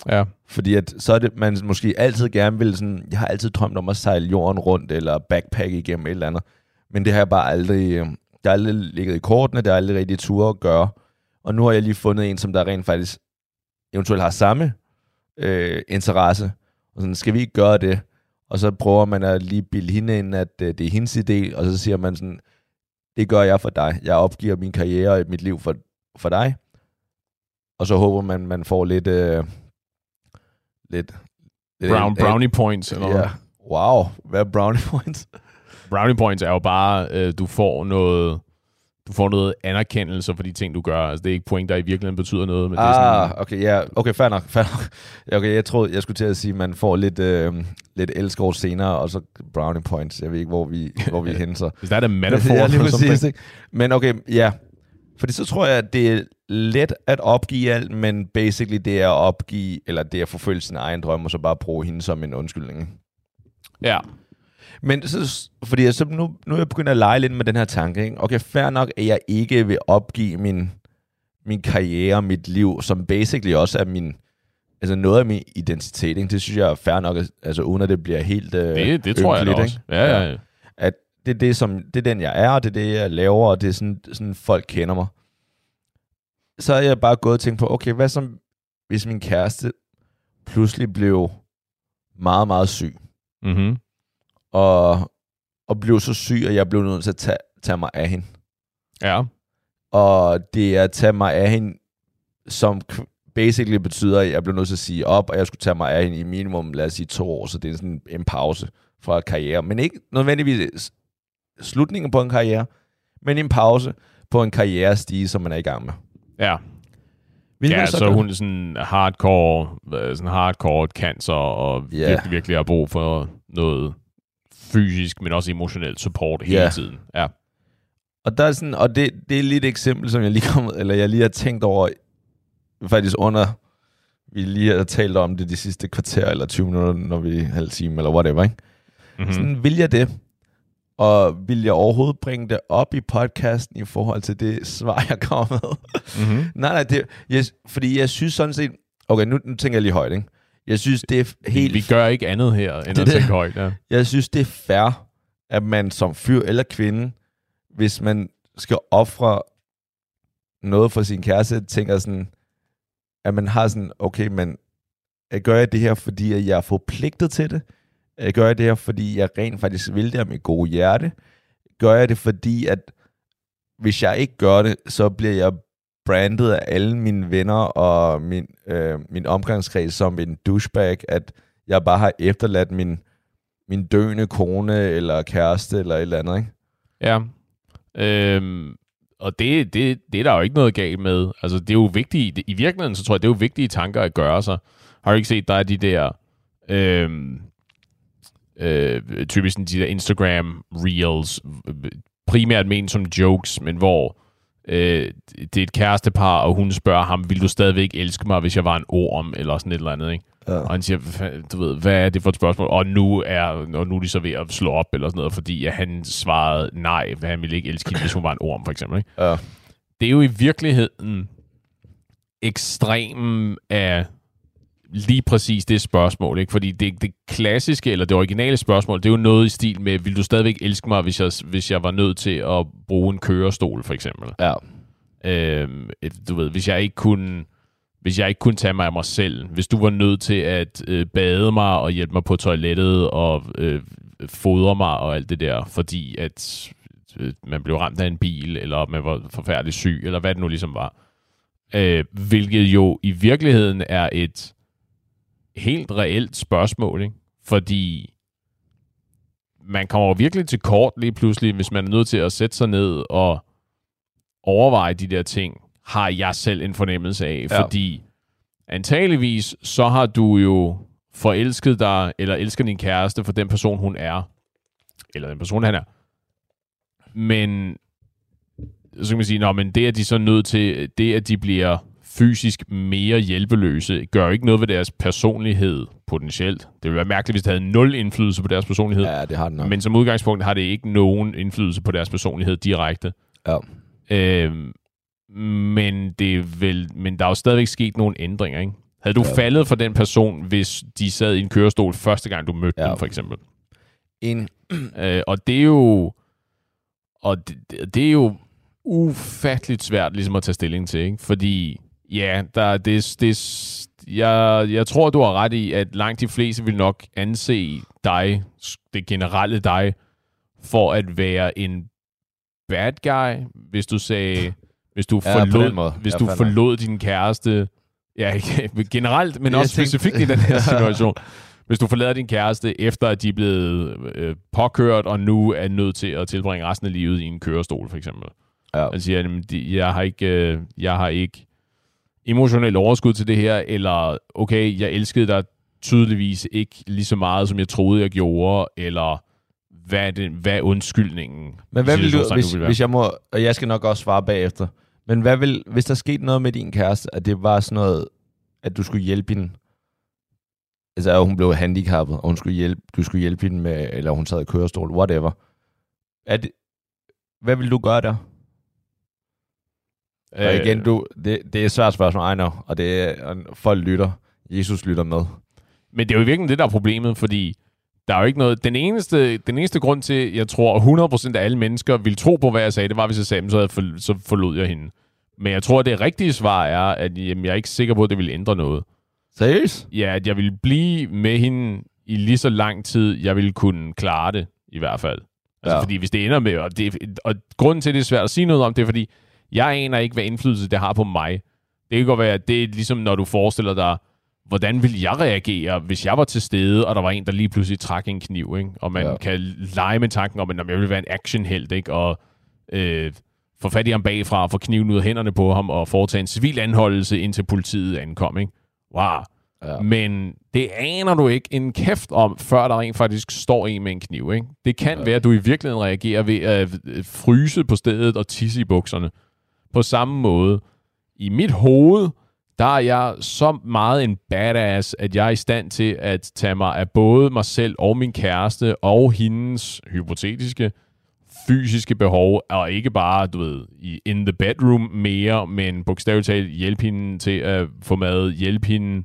ja, Fordi at, så er det, man måske altid gerne vil sådan, jeg har altid drømt om at sejle jorden rundt, eller backpack igennem et eller andet. Men det har jeg bare aldrig, øh, det har aldrig ligget i kortene, det har aldrig rigtig tur at gøre. Og nu har jeg lige fundet en, som der rent faktisk eventuelt har samme øh, interesse. Og sådan, skal vi ikke gøre det? Og så prøver man at lige bilde hende ind, at øh, det er hendes idé, og så siger man sådan, det gør jeg for dig. Jeg opgiver min karriere og mit liv for, for dig. Og så håber man, man får lidt... Øh, lidt, lidt Brown, brownie points. Eller Ja. Wow, hvad er brownie points? Brownie points er jo bare, øh, du får noget du får noget anerkendelse for de ting, du gør. Altså, det er ikke point, der i virkeligheden betyder noget, men det er Ah, sådan, okay, ja, okay, fair nok, fair nok. Okay, jeg troede, jeg skulle til at sige, at man får lidt, øh, lidt elskov senere, og så brownie points. Jeg ved ikke, hvor vi, hvor vi er så. hvis der er det metafor ja, lige præcis, ikke? Men okay, ja. Fordi så tror jeg, at det er let at opgive alt, men basically det er at opgive, eller det er at forfølge sin egen drøm, og så bare bruge hende som en undskyldning. Ja. Men så, fordi jeg, så nu, nu er jeg begyndt at lege lidt med den her tanke. Ikke? Okay, fair nok, at jeg ikke vil opgive min, min karriere, mit liv, som basically også er min, altså noget af min identitet. Ikke? Det synes jeg er fair nok, altså uden at det bliver helt øh, Det, det tror jeg ynkeligt, også. Ja, ja, ja. At det er, det, som, det er den, jeg er, og det er det, jeg laver, og det er sådan, sådan folk kender mig. Så er jeg bare gået og tænkt på, okay, hvad så, hvis min kæreste pludselig blev meget, meget syg, Mm-hmm. Og, og blev så syg, at jeg blev nødt til at tage, tage mig af hende. Ja. Og det er at tage mig af hende, som basically betyder, at jeg blev nødt til at sige op, og jeg skulle tage mig af hende i minimum, lad os sige to år, så det er sådan en pause fra karriere. Men ikke nødvendigvis slutningen på en karriere, men en pause på en karrierestige, som man er i gang med. Ja. Vil ja, så, gøre? hun er sådan hardcore, sådan hardcore cancer, og Ja. virkelig, virkelig har brug for noget fysisk, men også emotionelt support hele Ja. tiden. Ja. Og, der er sådan, og det, det er lige et eksempel, som jeg lige, kom, eller jeg lige har tænkt over, faktisk under, vi lige har talt om det de sidste kvarter, eller 20 minutter, når vi halv time, eller whatever, ikke? Mm-hmm. Mm. Sådan, vil jeg det? Og vil jeg overhovedet bringe det op i podcasten i forhold til det svar, jeg kommer med? Mm-hmm. nej, nej, det, jeg, fordi jeg synes sådan set... Okay, nu, nu tænker jeg lige højt, ikke? Jeg synes, det er Vi, helt... vi gør ikke andet her, end Det at det. tænke højt. Ja. Jeg synes, det er fair, at man som fyr eller kvinde, hvis man skal ofre noget for sin kæreste, tænker sådan, at man har sådan, okay, men gør jeg det her, fordi jeg er forpligtet til det? Gør jeg det her, fordi jeg rent faktisk vil det af mit gode hjerte? Gør jeg det, fordi at hvis jeg ikke gør det, så bliver jeg brandet af alle mine venner og min, øh, min omgangskreds som en douchebag, at jeg bare har efterladt min, min døende kone eller kæreste eller et eller andet, ikke? Ja. Øhm, og det, det, det er der jo ikke noget galt med. Altså, det er jo vigtigt. I virkeligheden, så tror jeg, det er jo vigtige tanker at gøre sig. Har du ikke set, der er de der... Øhm, øh, typisk de der Instagram reels, primært ment som jokes, men hvor øh, det er et kærestepar, og hun spørger ham, vil du stadigvæk elske mig, hvis jeg var en orm, eller sådan et eller andet, ikke? Ja. Og han siger, "Hvad- du ved, hvad er det for et spørgsmål? Og nu er, og nu er de så ved at slå op, eller sådan noget, fordi at han svarede nej, for han ville ikke elske hende, hvis hun var en orm, for eksempel, ikke? Ja. det er jo i virkeligheden ekstremen af lige præcis det spørgsmål, ikke? Fordi det, det klassiske, eller det originale spørgsmål, det er jo noget i stil med, vil du stadigvæk elske mig, hvis jeg, hvis jeg var nødt til at bruge en kørestol, for eksempel? Ja. Øhm, du ved, hvis jeg ikke kunne hvis jeg ikke kunne tage mig af mig selv, hvis du var nødt til at øh, bade mig og hjælpe mig på toilettet og øh, fodre mig og alt det der, fordi at øh, man blev ramt af en bil, eller man var forfærdeligt syg, eller hvad det nu ligesom var. Øh, hvilket jo i virkeligheden er et helt reelt spørgsmål, ikke? fordi man kommer virkelig til kort lige pludselig, hvis man er nødt til at sætte sig ned og overveje de der ting, har jeg selv en fornemmelse af. Ja. Fordi antageligvis, så har du jo forelsket dig, eller elsker din kæreste for den person, hun er. Eller den person, han er. Men så kan man sige, nå, men det, at de så er nødt til, det, at de bliver fysisk mere hjælpeløse, gør ikke noget ved deres personlighed potentielt. Det ville være mærkeligt, hvis det havde nul indflydelse på deres personlighed. Ja, det har den nok. Men som udgangspunkt har det ikke nogen indflydelse på deres personlighed direkte. Ja. Øhm, men, det er vel, men der er jo stadigvæk sket nogle ændringer, ikke? Havde du Ja. faldet for den person, hvis de sad i en kørestol første gang, du mødte Ja. dem, for eksempel? En, Øh, og det er jo... Og det, det- det er jo ufatteligt svært ligesom at tage stilling til, ikke? Fordi, ja, der, det, det, jeg, jeg tror, du har ret i, at langt de fleste vil nok anse dig, det generelle dig, for at være en bad guy, hvis du sagde, hvis du Ja, forlod, hvis du forlod din kæreste, ja, generelt, men Jeg også tænkte- specifikt i den her situation. Hvis du forlader din kæreste, efter at de er blevet øh, påkørt, og nu er nødt til at tilbringe resten af livet i en kørestol, for eksempel. ja. Siger, jamen, de, jeg, har ikke, øh, jeg har ikke emotionel overskud til det her, eller okay, jeg elskede dig tydeligvis ikke lige så meget, som jeg troede, jeg gjorde, eller hvad er, det, hvad er undskyldningen? Men hvad vil du, hvis, vil være? hvis jeg må, og jeg skal nok også svare bagefter, Men hvad vil, hvis der skete noget med din kæreste, at det var sådan noget, at du skulle hjælpe hende, altså at hun blev handicappet, og hun skulle hjælpe, du skulle hjælpe hende med, eller hun sad i kørestol, whatever. Er det, hvad vil du gøre der? Øh, og igen, du, det, det er et svært spørgsmål, I know, og det er, og folk lytter. Jesus lytter med. Men det er jo virkelig det, der er problemet, fordi der er jo ikke noget... Den eneste, den eneste grund til, jeg tror, 100% af alle mennesker ville tro på, hvad jeg sagde, det var, hvis jeg sagde, så, jeg for, så forlod jeg hende. Men jeg tror, at det rigtige svar er, at jamen, jeg er ikke sikker på, at det vil ændre noget. Seriøst? Ja, at jeg vil blive med hende i lige så lang tid, jeg vil kunne klare det, i hvert fald. Altså, ja. fordi hvis det ender med... Og, det, og grunden til, at det er svært at sige noget om, det er, fordi jeg aner ikke, hvad indflydelse det har på mig. Det kan godt være, at det er ligesom, når du forestiller dig, hvordan vil jeg reagere, hvis jeg var til stede, og der var en, der lige pludselig trak en kniv, ikke? Og man ja. kan lege med tanken om, at jeg vil være en actionheld, ikke? Og øh, få fat i ham bagfra, og få kniven ud af hænderne på ham, og foretage en civil anholdelse, indtil politiet ankom, ikke? Wow. Ja. Men det aner du ikke en kæft om, før der rent faktisk står en med en kniv, ikke? Det kan ja. være, at du i virkeligheden reagerer ved at fryse på stedet og tisse i bukserne. På samme måde. I mit hoved, der er jeg så meget en badass, at jeg er i stand til at tage mig af både mig selv og min kæreste og hendes hypotetiske fysiske behov, og ikke bare, du ved, i in the bedroom mere, men bogstaveligt talt hjælpe hende til at få mad, hjælpe hende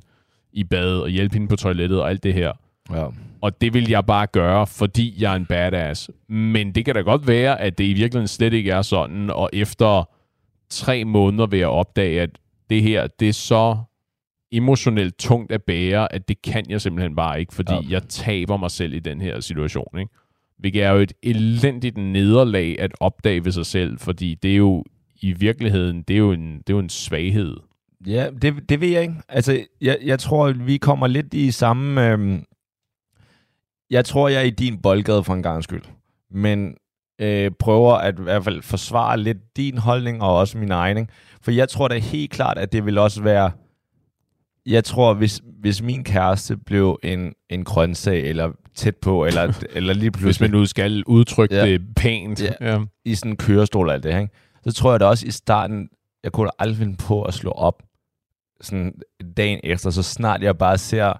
i bad og hjælpe hende på toilettet og alt det her. Ja. Og det vil jeg bare gøre, fordi jeg er en badass. Men det kan da godt være, at det i virkeligheden slet ikke er sådan, og efter tre måneder vil jeg opdage, at det her, det er så emotionelt tungt at bære, at det kan jeg simpelthen bare ikke, fordi ja. jeg taber mig selv i den her situation. Ikke? Hvilket er jo et elendigt nederlag at opdage ved sig selv, fordi det er jo i virkeligheden, det er jo en, det er jo en svaghed. Ja, det, det ved jeg ikke. Altså, jeg, jeg tror, vi kommer lidt i samme... Øhm, jeg tror, jeg er i din boldgade for en gang skyld. Men øh, prøver at i hvert fald forsvare lidt din holdning og også min egen. For jeg tror da helt klart, at det vil også være... Jeg tror, hvis, hvis min kæreste blev en, en grøntsag, eller tæt på, eller, eller lige pludselig... Hvis man nu skal udtrykke ja. det pænt. Ja. Ja. I sådan en kørestol og alt det, ikke? så tror jeg da også i starten, jeg kunne da aldrig finde på at slå op sådan dagen efter, så snart jeg bare ser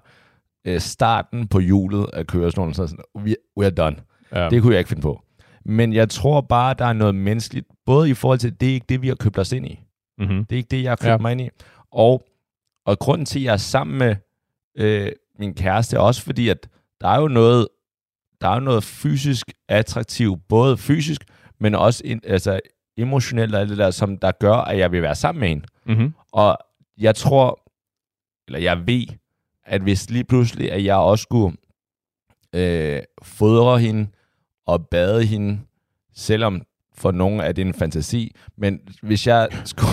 øh, starten på hjulet af kørestolen, så sådan, we, we're done. Ja. Det kunne jeg ikke finde på. Men jeg tror bare, der er noget menneskeligt, både i forhold til, det er ikke det, vi har købt os ind i. Mm-hmm. Det er ikke det, jeg har købt ja. mig ind i. Og, og grunden til, at jeg er sammen med øh, min kæreste, er også fordi, at der er jo noget, der er jo noget fysisk attraktivt, både fysisk, men også in, altså, emotionelt og alt det der, som der gør, at jeg vil være sammen med hende. Mm-hmm. Og jeg tror, eller jeg ved, at hvis lige pludselig, at jeg også skulle øh, fodre hende og bade hende, selvom for nogen er det en fantasi, men hvis jeg skulle,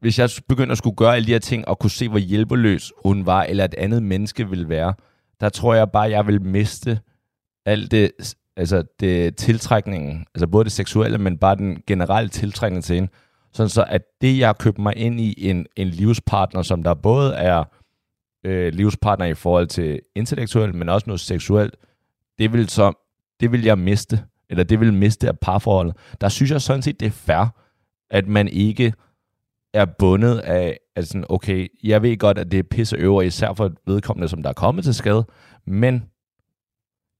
hvis jeg begyndte at skulle gøre alle de her ting, og kunne se, hvor hjælpeløs hun var, eller et andet menneske ville være, der tror jeg bare, jeg vil miste alt det, altså det tiltrækningen, altså både det seksuelle, men bare den generelle tiltrækning til hende. Sådan så, at det, jeg har købt mig ind i, en, en livspartner, som der både er øh, livspartner i forhold til intellektuelt, men også noget seksuelt, det vil, så, det vil jeg miste, eller det vil miste af parforholdet. Der synes jeg sådan set, det er fair, at man ikke er bundet af, at sådan, okay, jeg ved godt, at det er pisse øver, især for vedkommende, som der er kommet til skade, men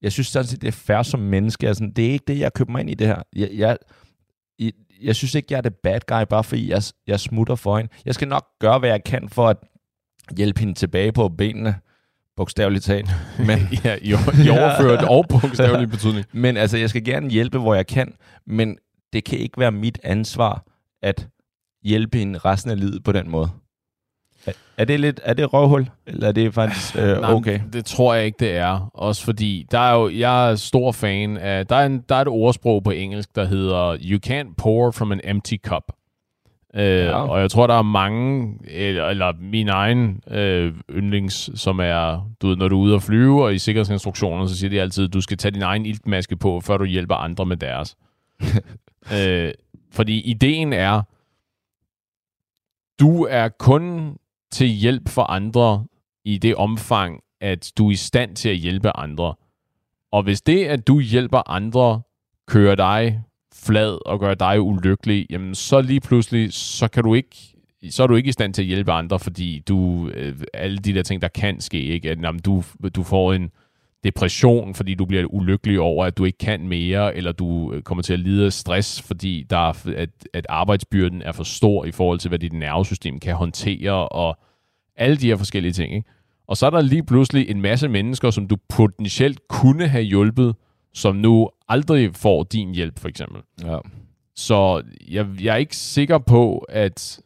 jeg synes sådan set, det er fair som menneske. Altså, det er ikke det, jeg køber mig ind i det her. Jeg, jeg, jeg, jeg synes ikke, jeg er det bad guy, bare fordi jeg, jeg smutter for hende. Jeg skal nok gøre, hvad jeg kan for at hjælpe hende tilbage på benene, bogstaveligt talt. Men, ja, i, i overført og bogstaveligt betydning. Men altså, jeg skal gerne hjælpe, hvor jeg kan, men det kan ikke være mit ansvar at hjælpe hende resten af livet på den måde. Er det lidt er det røvhul, eller er det faktisk øh, Nej, okay? det tror jeg ikke, det er. Også fordi, der er jo, jeg er stor fan af, der er, en, der er et ordsprog på engelsk, der hedder, you can't pour from an empty cup. Øh, ja. Og jeg tror, der er mange, eller, eller min egen øh, yndlings, som er, du ved, når du er ude at flyve, og i sikkerhedsinstruktioner, så siger de altid, du skal tage din egen iltmaske på, før du hjælper andre med deres. øh, fordi ideen er, du er kun til hjælp for andre i det omfang, at du er i stand til at hjælpe andre. Og hvis det, at du hjælper andre, kører dig flad og gøre dig ulykkelig, jamen så lige pludselig, så kan du ikke så er du ikke i stand til at hjælpe andre, fordi du, øh, alle de der ting, der kan ske, ikke? At, jamen, du, du får en depression, fordi du bliver ulykkelig over, at du ikke kan mere, eller du øh, kommer til at lide af stress, fordi der er, at, at arbejdsbyrden er for stor i forhold til, hvad dit nervesystem kan håndtere, og alle de her forskellige ting. Ikke? Og så er der lige pludselig en masse mennesker, som du potentielt kunne have hjulpet, som nu aldrig får din hjælp, for eksempel. Ja. Så jeg, jeg er ikke sikker på, at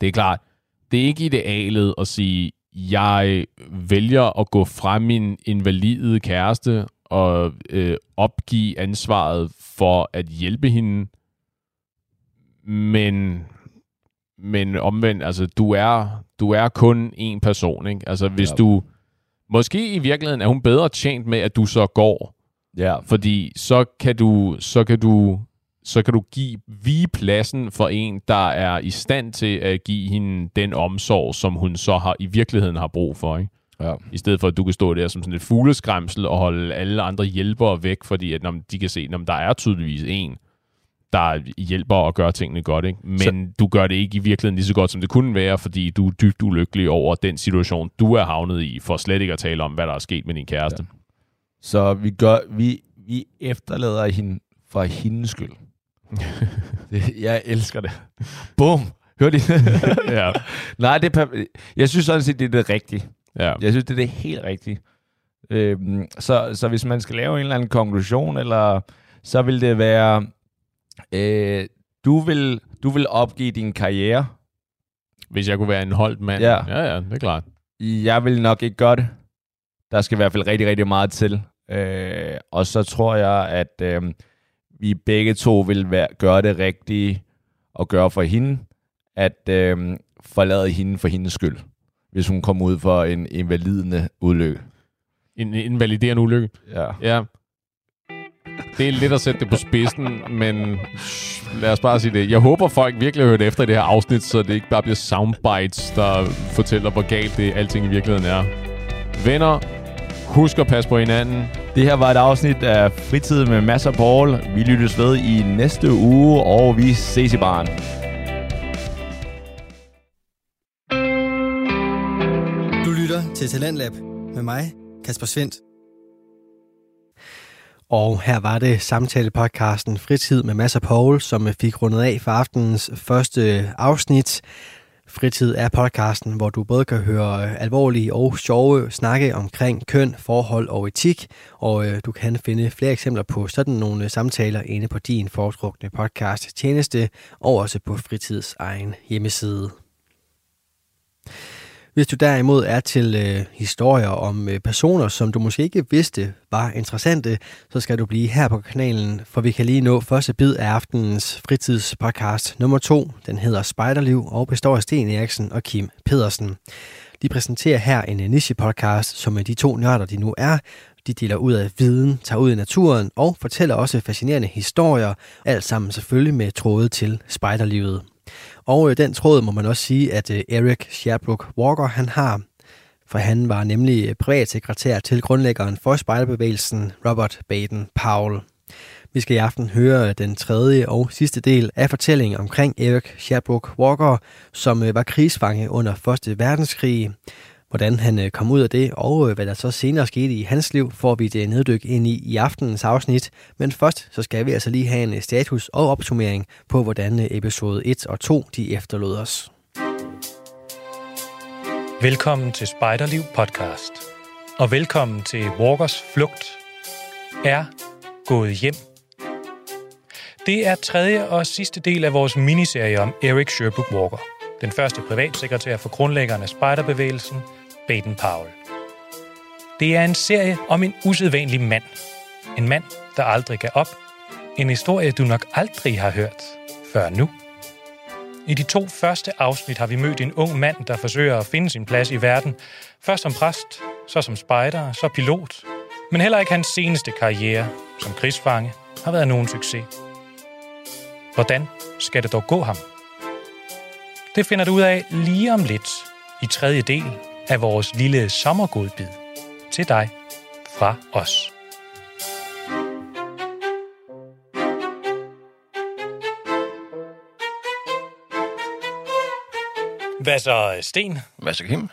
det er klart, det er ikke idealet at sige, jeg vælger at gå fra min invalide kæreste og øh, opgive ansvaret for at hjælpe hende. Men, men omvendt, altså, du er, du er kun en person, ikke? Altså, hvis Ja. du... Måske i virkeligheden er hun bedre tjent med, at du så går. Ja, Fordi så kan du, så kan du, så kan du give vige pladsen for en, der er i stand til at give hende den omsorg, som hun så har i virkeligheden har brug for. Ikke? ja. I stedet for, at du kan stå der som sådan et fugleskræmsel og holde alle andre hjælpere væk, fordi at, når de kan se, at der er tydeligvis en, der hjælper og gør tingene godt. Ikke? Men så... du gør det ikke i virkeligheden lige så godt, som det kunne være, fordi du er dybt ulykkelig over den situation, du er havnet i, for slet ikke at tale om, hvad der er sket med din kæreste. Så vi, gør, vi, vi efterlader hende for hendes skyld. det, jeg elsker det. Bum! Hør de? Ja. Nej, det er jeg synes sådan set, det er det rigtige. ja. Jeg synes, det er det helt rigtige. Øhm, så, så hvis man skal lave en eller anden konklusion, eller så vil det være, øh, du, vil, du vil opgive din karriere. Hvis jeg kunne være en holdt mand. Ja. ja, ja det er klart. Jeg vil nok ikke gøre det. Der skal i hvert fald rigtig, rigtig meget til. Øh, og så tror jeg, at øh, vi begge to vil være, gøre det rigtige og gøre for hende, at øh, forlade hende for hendes skyld, hvis hun kommer ud for en invalidende ulykke. En invaliderende ulykke. Ja. Ja. Det er lidt at sætte det på spidsen, men lad os bare sige det. Jeg håber, folk virkelig har hørt efter i det her afsnit, så det ikke bare bliver soundbites, der fortæller, hvor galt det alting i virkeligheden er. Venner, husk at passe på hinanden. Det her var et afsnit af Fritid med Mads og Paul. Vi lyttes ved i næste uge, og vi ses i baren. Du lytter til Talentlab med mig, Kasper Svendt. Og her var det samtale-podcasten Fritid med Mads og Paul, som fik rundet af for aftenens første afsnit. Fritid er podcasten, hvor du både kan høre alvorlige og sjove snakke omkring køn, forhold og etik, og øh, du kan finde flere eksempler på sådan nogle samtaler inde på din foretrukne podcast tjeneste, og også på Fritids egen hjemmeside. Hvis du derimod er til øh, historier om øh, personer, som du måske ikke vidste var interessante, så skal du blive her på kanalen, for vi kan lige nå første bid af aftenens fritidspodcast nummer to. Den hedder Spejderliv og består af Sten Eriksen og Kim Pedersen. De præsenterer her en øh, niche-podcast, som øh, de to nørder, de nu er, de deler ud af viden, tager ud i naturen og fortæller også fascinerende historier, alt sammen selvfølgelig med tråde til spejderlivet. Og øh, den tråd må man også sige, at øh, Eric Sherbrooke Walker han har, for han var nemlig øh, privatsekretær til grundlæggeren for spejderbevægelsen Robert Baden-Powell. Vi skal i aften høre øh, den tredje og sidste del af fortællingen omkring Eric Sherbrooke Walker, som øh, var krigsfange under 1. verdenskrig. Hvordan han øh, kom ud af det, og øh, hvad der så senere skete i hans liv, får vi det øh, neddyk ind i i aftenens afsnit. Men først så skal vi altså lige have en status og opsummering på, hvordan episode 1 og 2 de efterlod os. Velkommen til Spejderliv podcast. Og velkommen til Walkers flugt er gået hjem. Det er tredje og sidste del af vores miniserie om Eric Sherbrooke Walker, den første privatsekretær for grundlæggerne af spejderbevægelsen, Baden Powell. Det er en serie om en usædvanlig mand. En mand, der aldrig gav op. En historie, du nok aldrig har hørt før nu. I de to første afsnit har vi mødt en ung mand, der forsøger at finde sin plads i verden. Først som præst, så som spejder, så pilot. Men heller ikke hans seneste karriere som krigsfange har været nogen succes. Hvordan skal det dog gå ham? Det finder du ud af lige om lidt i tredje del af vores lille sommergodbid til dig fra os. Hvad så, Sten? Hvad så, Kim?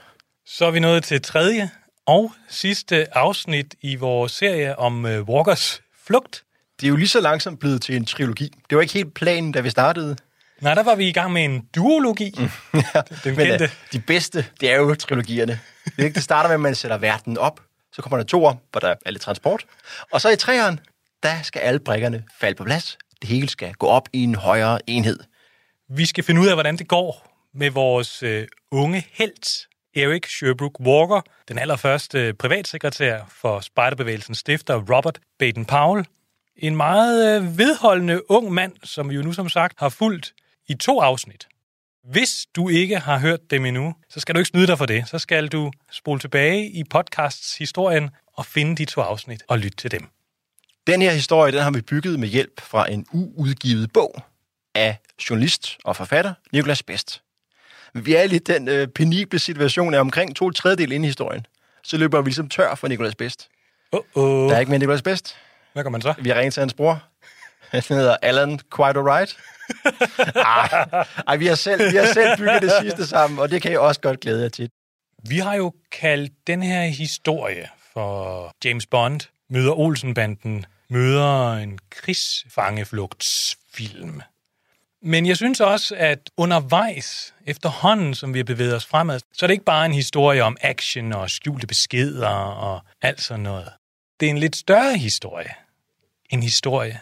Så er vi nået til tredje og sidste afsnit i vores serie om øh, Walkers flugt. Det er jo lige så langsomt blevet til en trilogi. Det var ikke helt planen, da vi startede. Nej, der var vi i gang med en duologi. Mm. Den Men kendte. uh, de bedste, det er jo trilogierne. Det, ikke, det starter med, at man sætter verden op. Så kommer der toer, hvor der er lidt transport. Og så i treeren, der skal alle brikkerne falde på plads. Det hele skal gå op i en højere enhed. Vi skal finde ud af, hvordan det går med vores uh, unge helt, Eric Sherbrooke Walker, den allerførste privatsekretær for Spejderbevægelsens stifter Robert Baden-Powell. En meget uh, vedholdende ung mand, som jo nu som sagt har fulgt i to afsnit. Hvis du ikke har hørt dem endnu, så skal du ikke snyde dig for det. Så skal du spole tilbage i podcasts historien og finde de to afsnit og lytte til dem. Den her historie, den har vi bygget med hjælp fra en uudgivet bog af journalist og forfatter Nicholas Best. Vi er i lidt den øh, penible situation af omkring to tredjedel inde i historien. Så løber vi ligesom tør for Nicholas Best. Uh-oh. Der er ikke mere Nicholas Best. Hvad gør man så? Vi har ringet til hans bror. Han hedder Alan Quite Alright. Ej, ej, vi har selv, vi har selv bygget det sidste sammen, og det kan jeg også godt glæde jer til. Vi har jo kaldt den her historie for James Bond møder Olsenbanden, møder en krigsfangeflugtsfilm. Men jeg synes også, at undervejs, efterhånden som vi har bevæget os fremad, så er det ikke bare en historie om action og skjulte beskeder og alt sådan noget. Det er en lidt større historie. En historie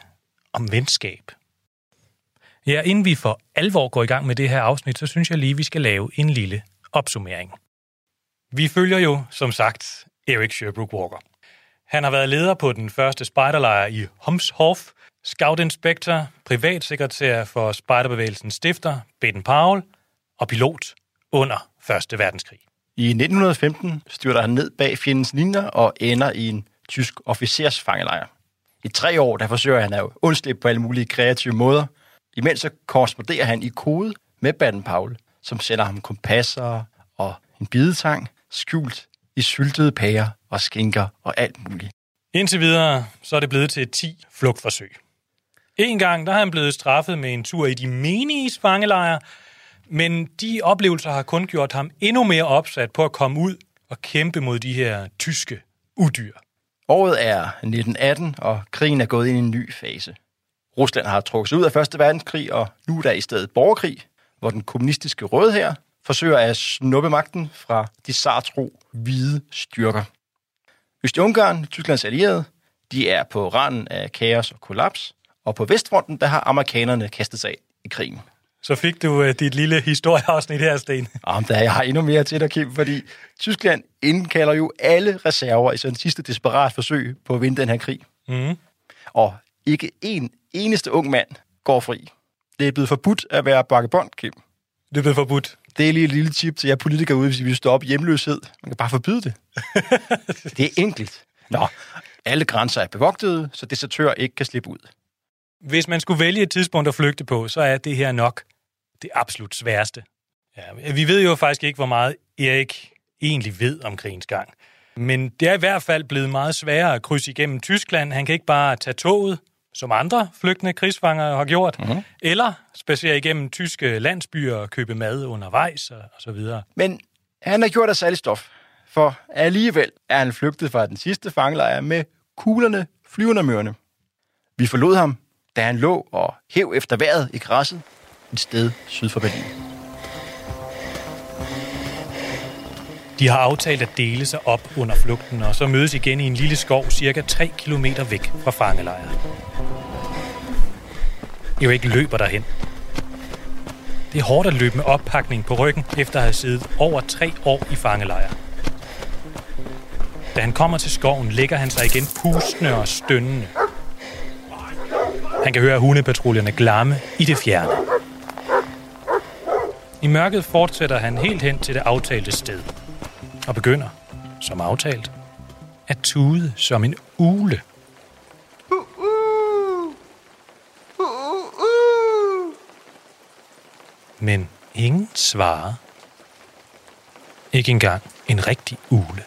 om venskab. Ja, inden vi for alvor går i gang med det her afsnit, så synes jeg lige, vi skal lave en lille opsummering. Vi følger jo, som sagt, Eric Sherbrooke Walker. Han har været leder på den første spejderlejr i Homshof, scoutinspektor, privatsekretær for spejderbevægelsens stifter, Baden Powell, og pilot under 1. verdenskrig. I 1915 styrter han ned bag fjendens linjer og ender i en tysk officersfangelejr. I tre år der forsøger han at undslippe på alle mulige kreative måder. Imens så korresponderer han i kode med Baden Paul, som sender ham kompasser og en bidetang skjult i syltede pærer og skinker og alt muligt. Indtil videre så er det blevet til 10 flugtforsøg. En gang der har han blevet straffet med en tur i de menige fangelejre, men de oplevelser har kun gjort ham endnu mere opsat på at komme ud og kæmpe mod de her tyske udyr. Året er 1918, og krigen er gået ind i en ny fase. Rusland har trukket sig ud af Første Verdenskrig, og nu er der i stedet borgerkrig, hvor den kommunistiske røde her forsøger at snuppe magten fra de sartro hvide styrker. Øst-Ungarn, Tysklands allierede, de er på randen af kaos og kollaps, og på Vestfronten, der har amerikanerne kastet sig af i krigen. Så fik du uh, dit lille historieafsnit her, Sten. Om der jeg har endnu mere til dig, Kim, fordi Tyskland indkalder jo alle reserver i sådan sidste desperat forsøg på at vinde den her krig. Mm. Og ikke en eneste ung mand går fri. Det er blevet forbudt at være bakkebånd, Kim. Det blev forbudt. Det er lige et lille tip til jer politikere ude, hvis I vil stoppe hjemløshed. Man kan bare forbyde det. det er enkelt. Nå, alle grænser er bevogtede, så desertører ikke kan slippe ud. Hvis man skulle vælge et tidspunkt at flygte på, så er det her nok det absolut sværeste. Ja, vi ved jo faktisk ikke, hvor meget Erik egentlig ved om krigens gang. Men det er i hvert fald blevet meget sværere at krydse igennem Tyskland. Han kan ikke bare tage toget, som andre flygtende krigsfanger har gjort, mm-hmm. eller spacere igennem tyske landsbyer og købe mad undervejs og, og så videre. Men han har gjort af særlig stof, for alligevel er han flygtet fra den sidste fangelejr med kuglerne flyvende mørne. Vi forlod ham, da han lå og hæv efter vejret i græsset et sted syd for Berlin. De har aftalt at dele sig op under flugten, og så mødes igen i en lille skov cirka 3 km væk fra fangelejren. Erik løber derhen. Det er hårdt at løbe med oppakning på ryggen, efter at have siddet over tre år i fangelejr. Da han kommer til skoven, ligger han sig igen pustende og stønnende. Han kan høre hundepatruljerne glamme i det fjerne. I mørket fortsætter han helt hen til det aftalte sted og begynder, som aftalt, at tude som en ule. Men ingen svarer. Ikke engang en rigtig ule.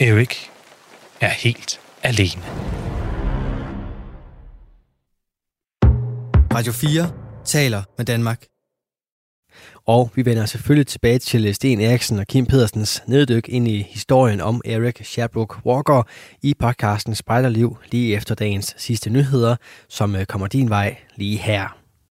Erik er helt alene. Radio 4 taler med Danmark. Og vi vender selvfølgelig tilbage til Sten Eriksen og Kim Pedersens neddyk ind i historien om Eric Sherbrooke Walker i podcasten Spejderliv lige efter dagens sidste nyheder, som øh, kommer din vej lige her.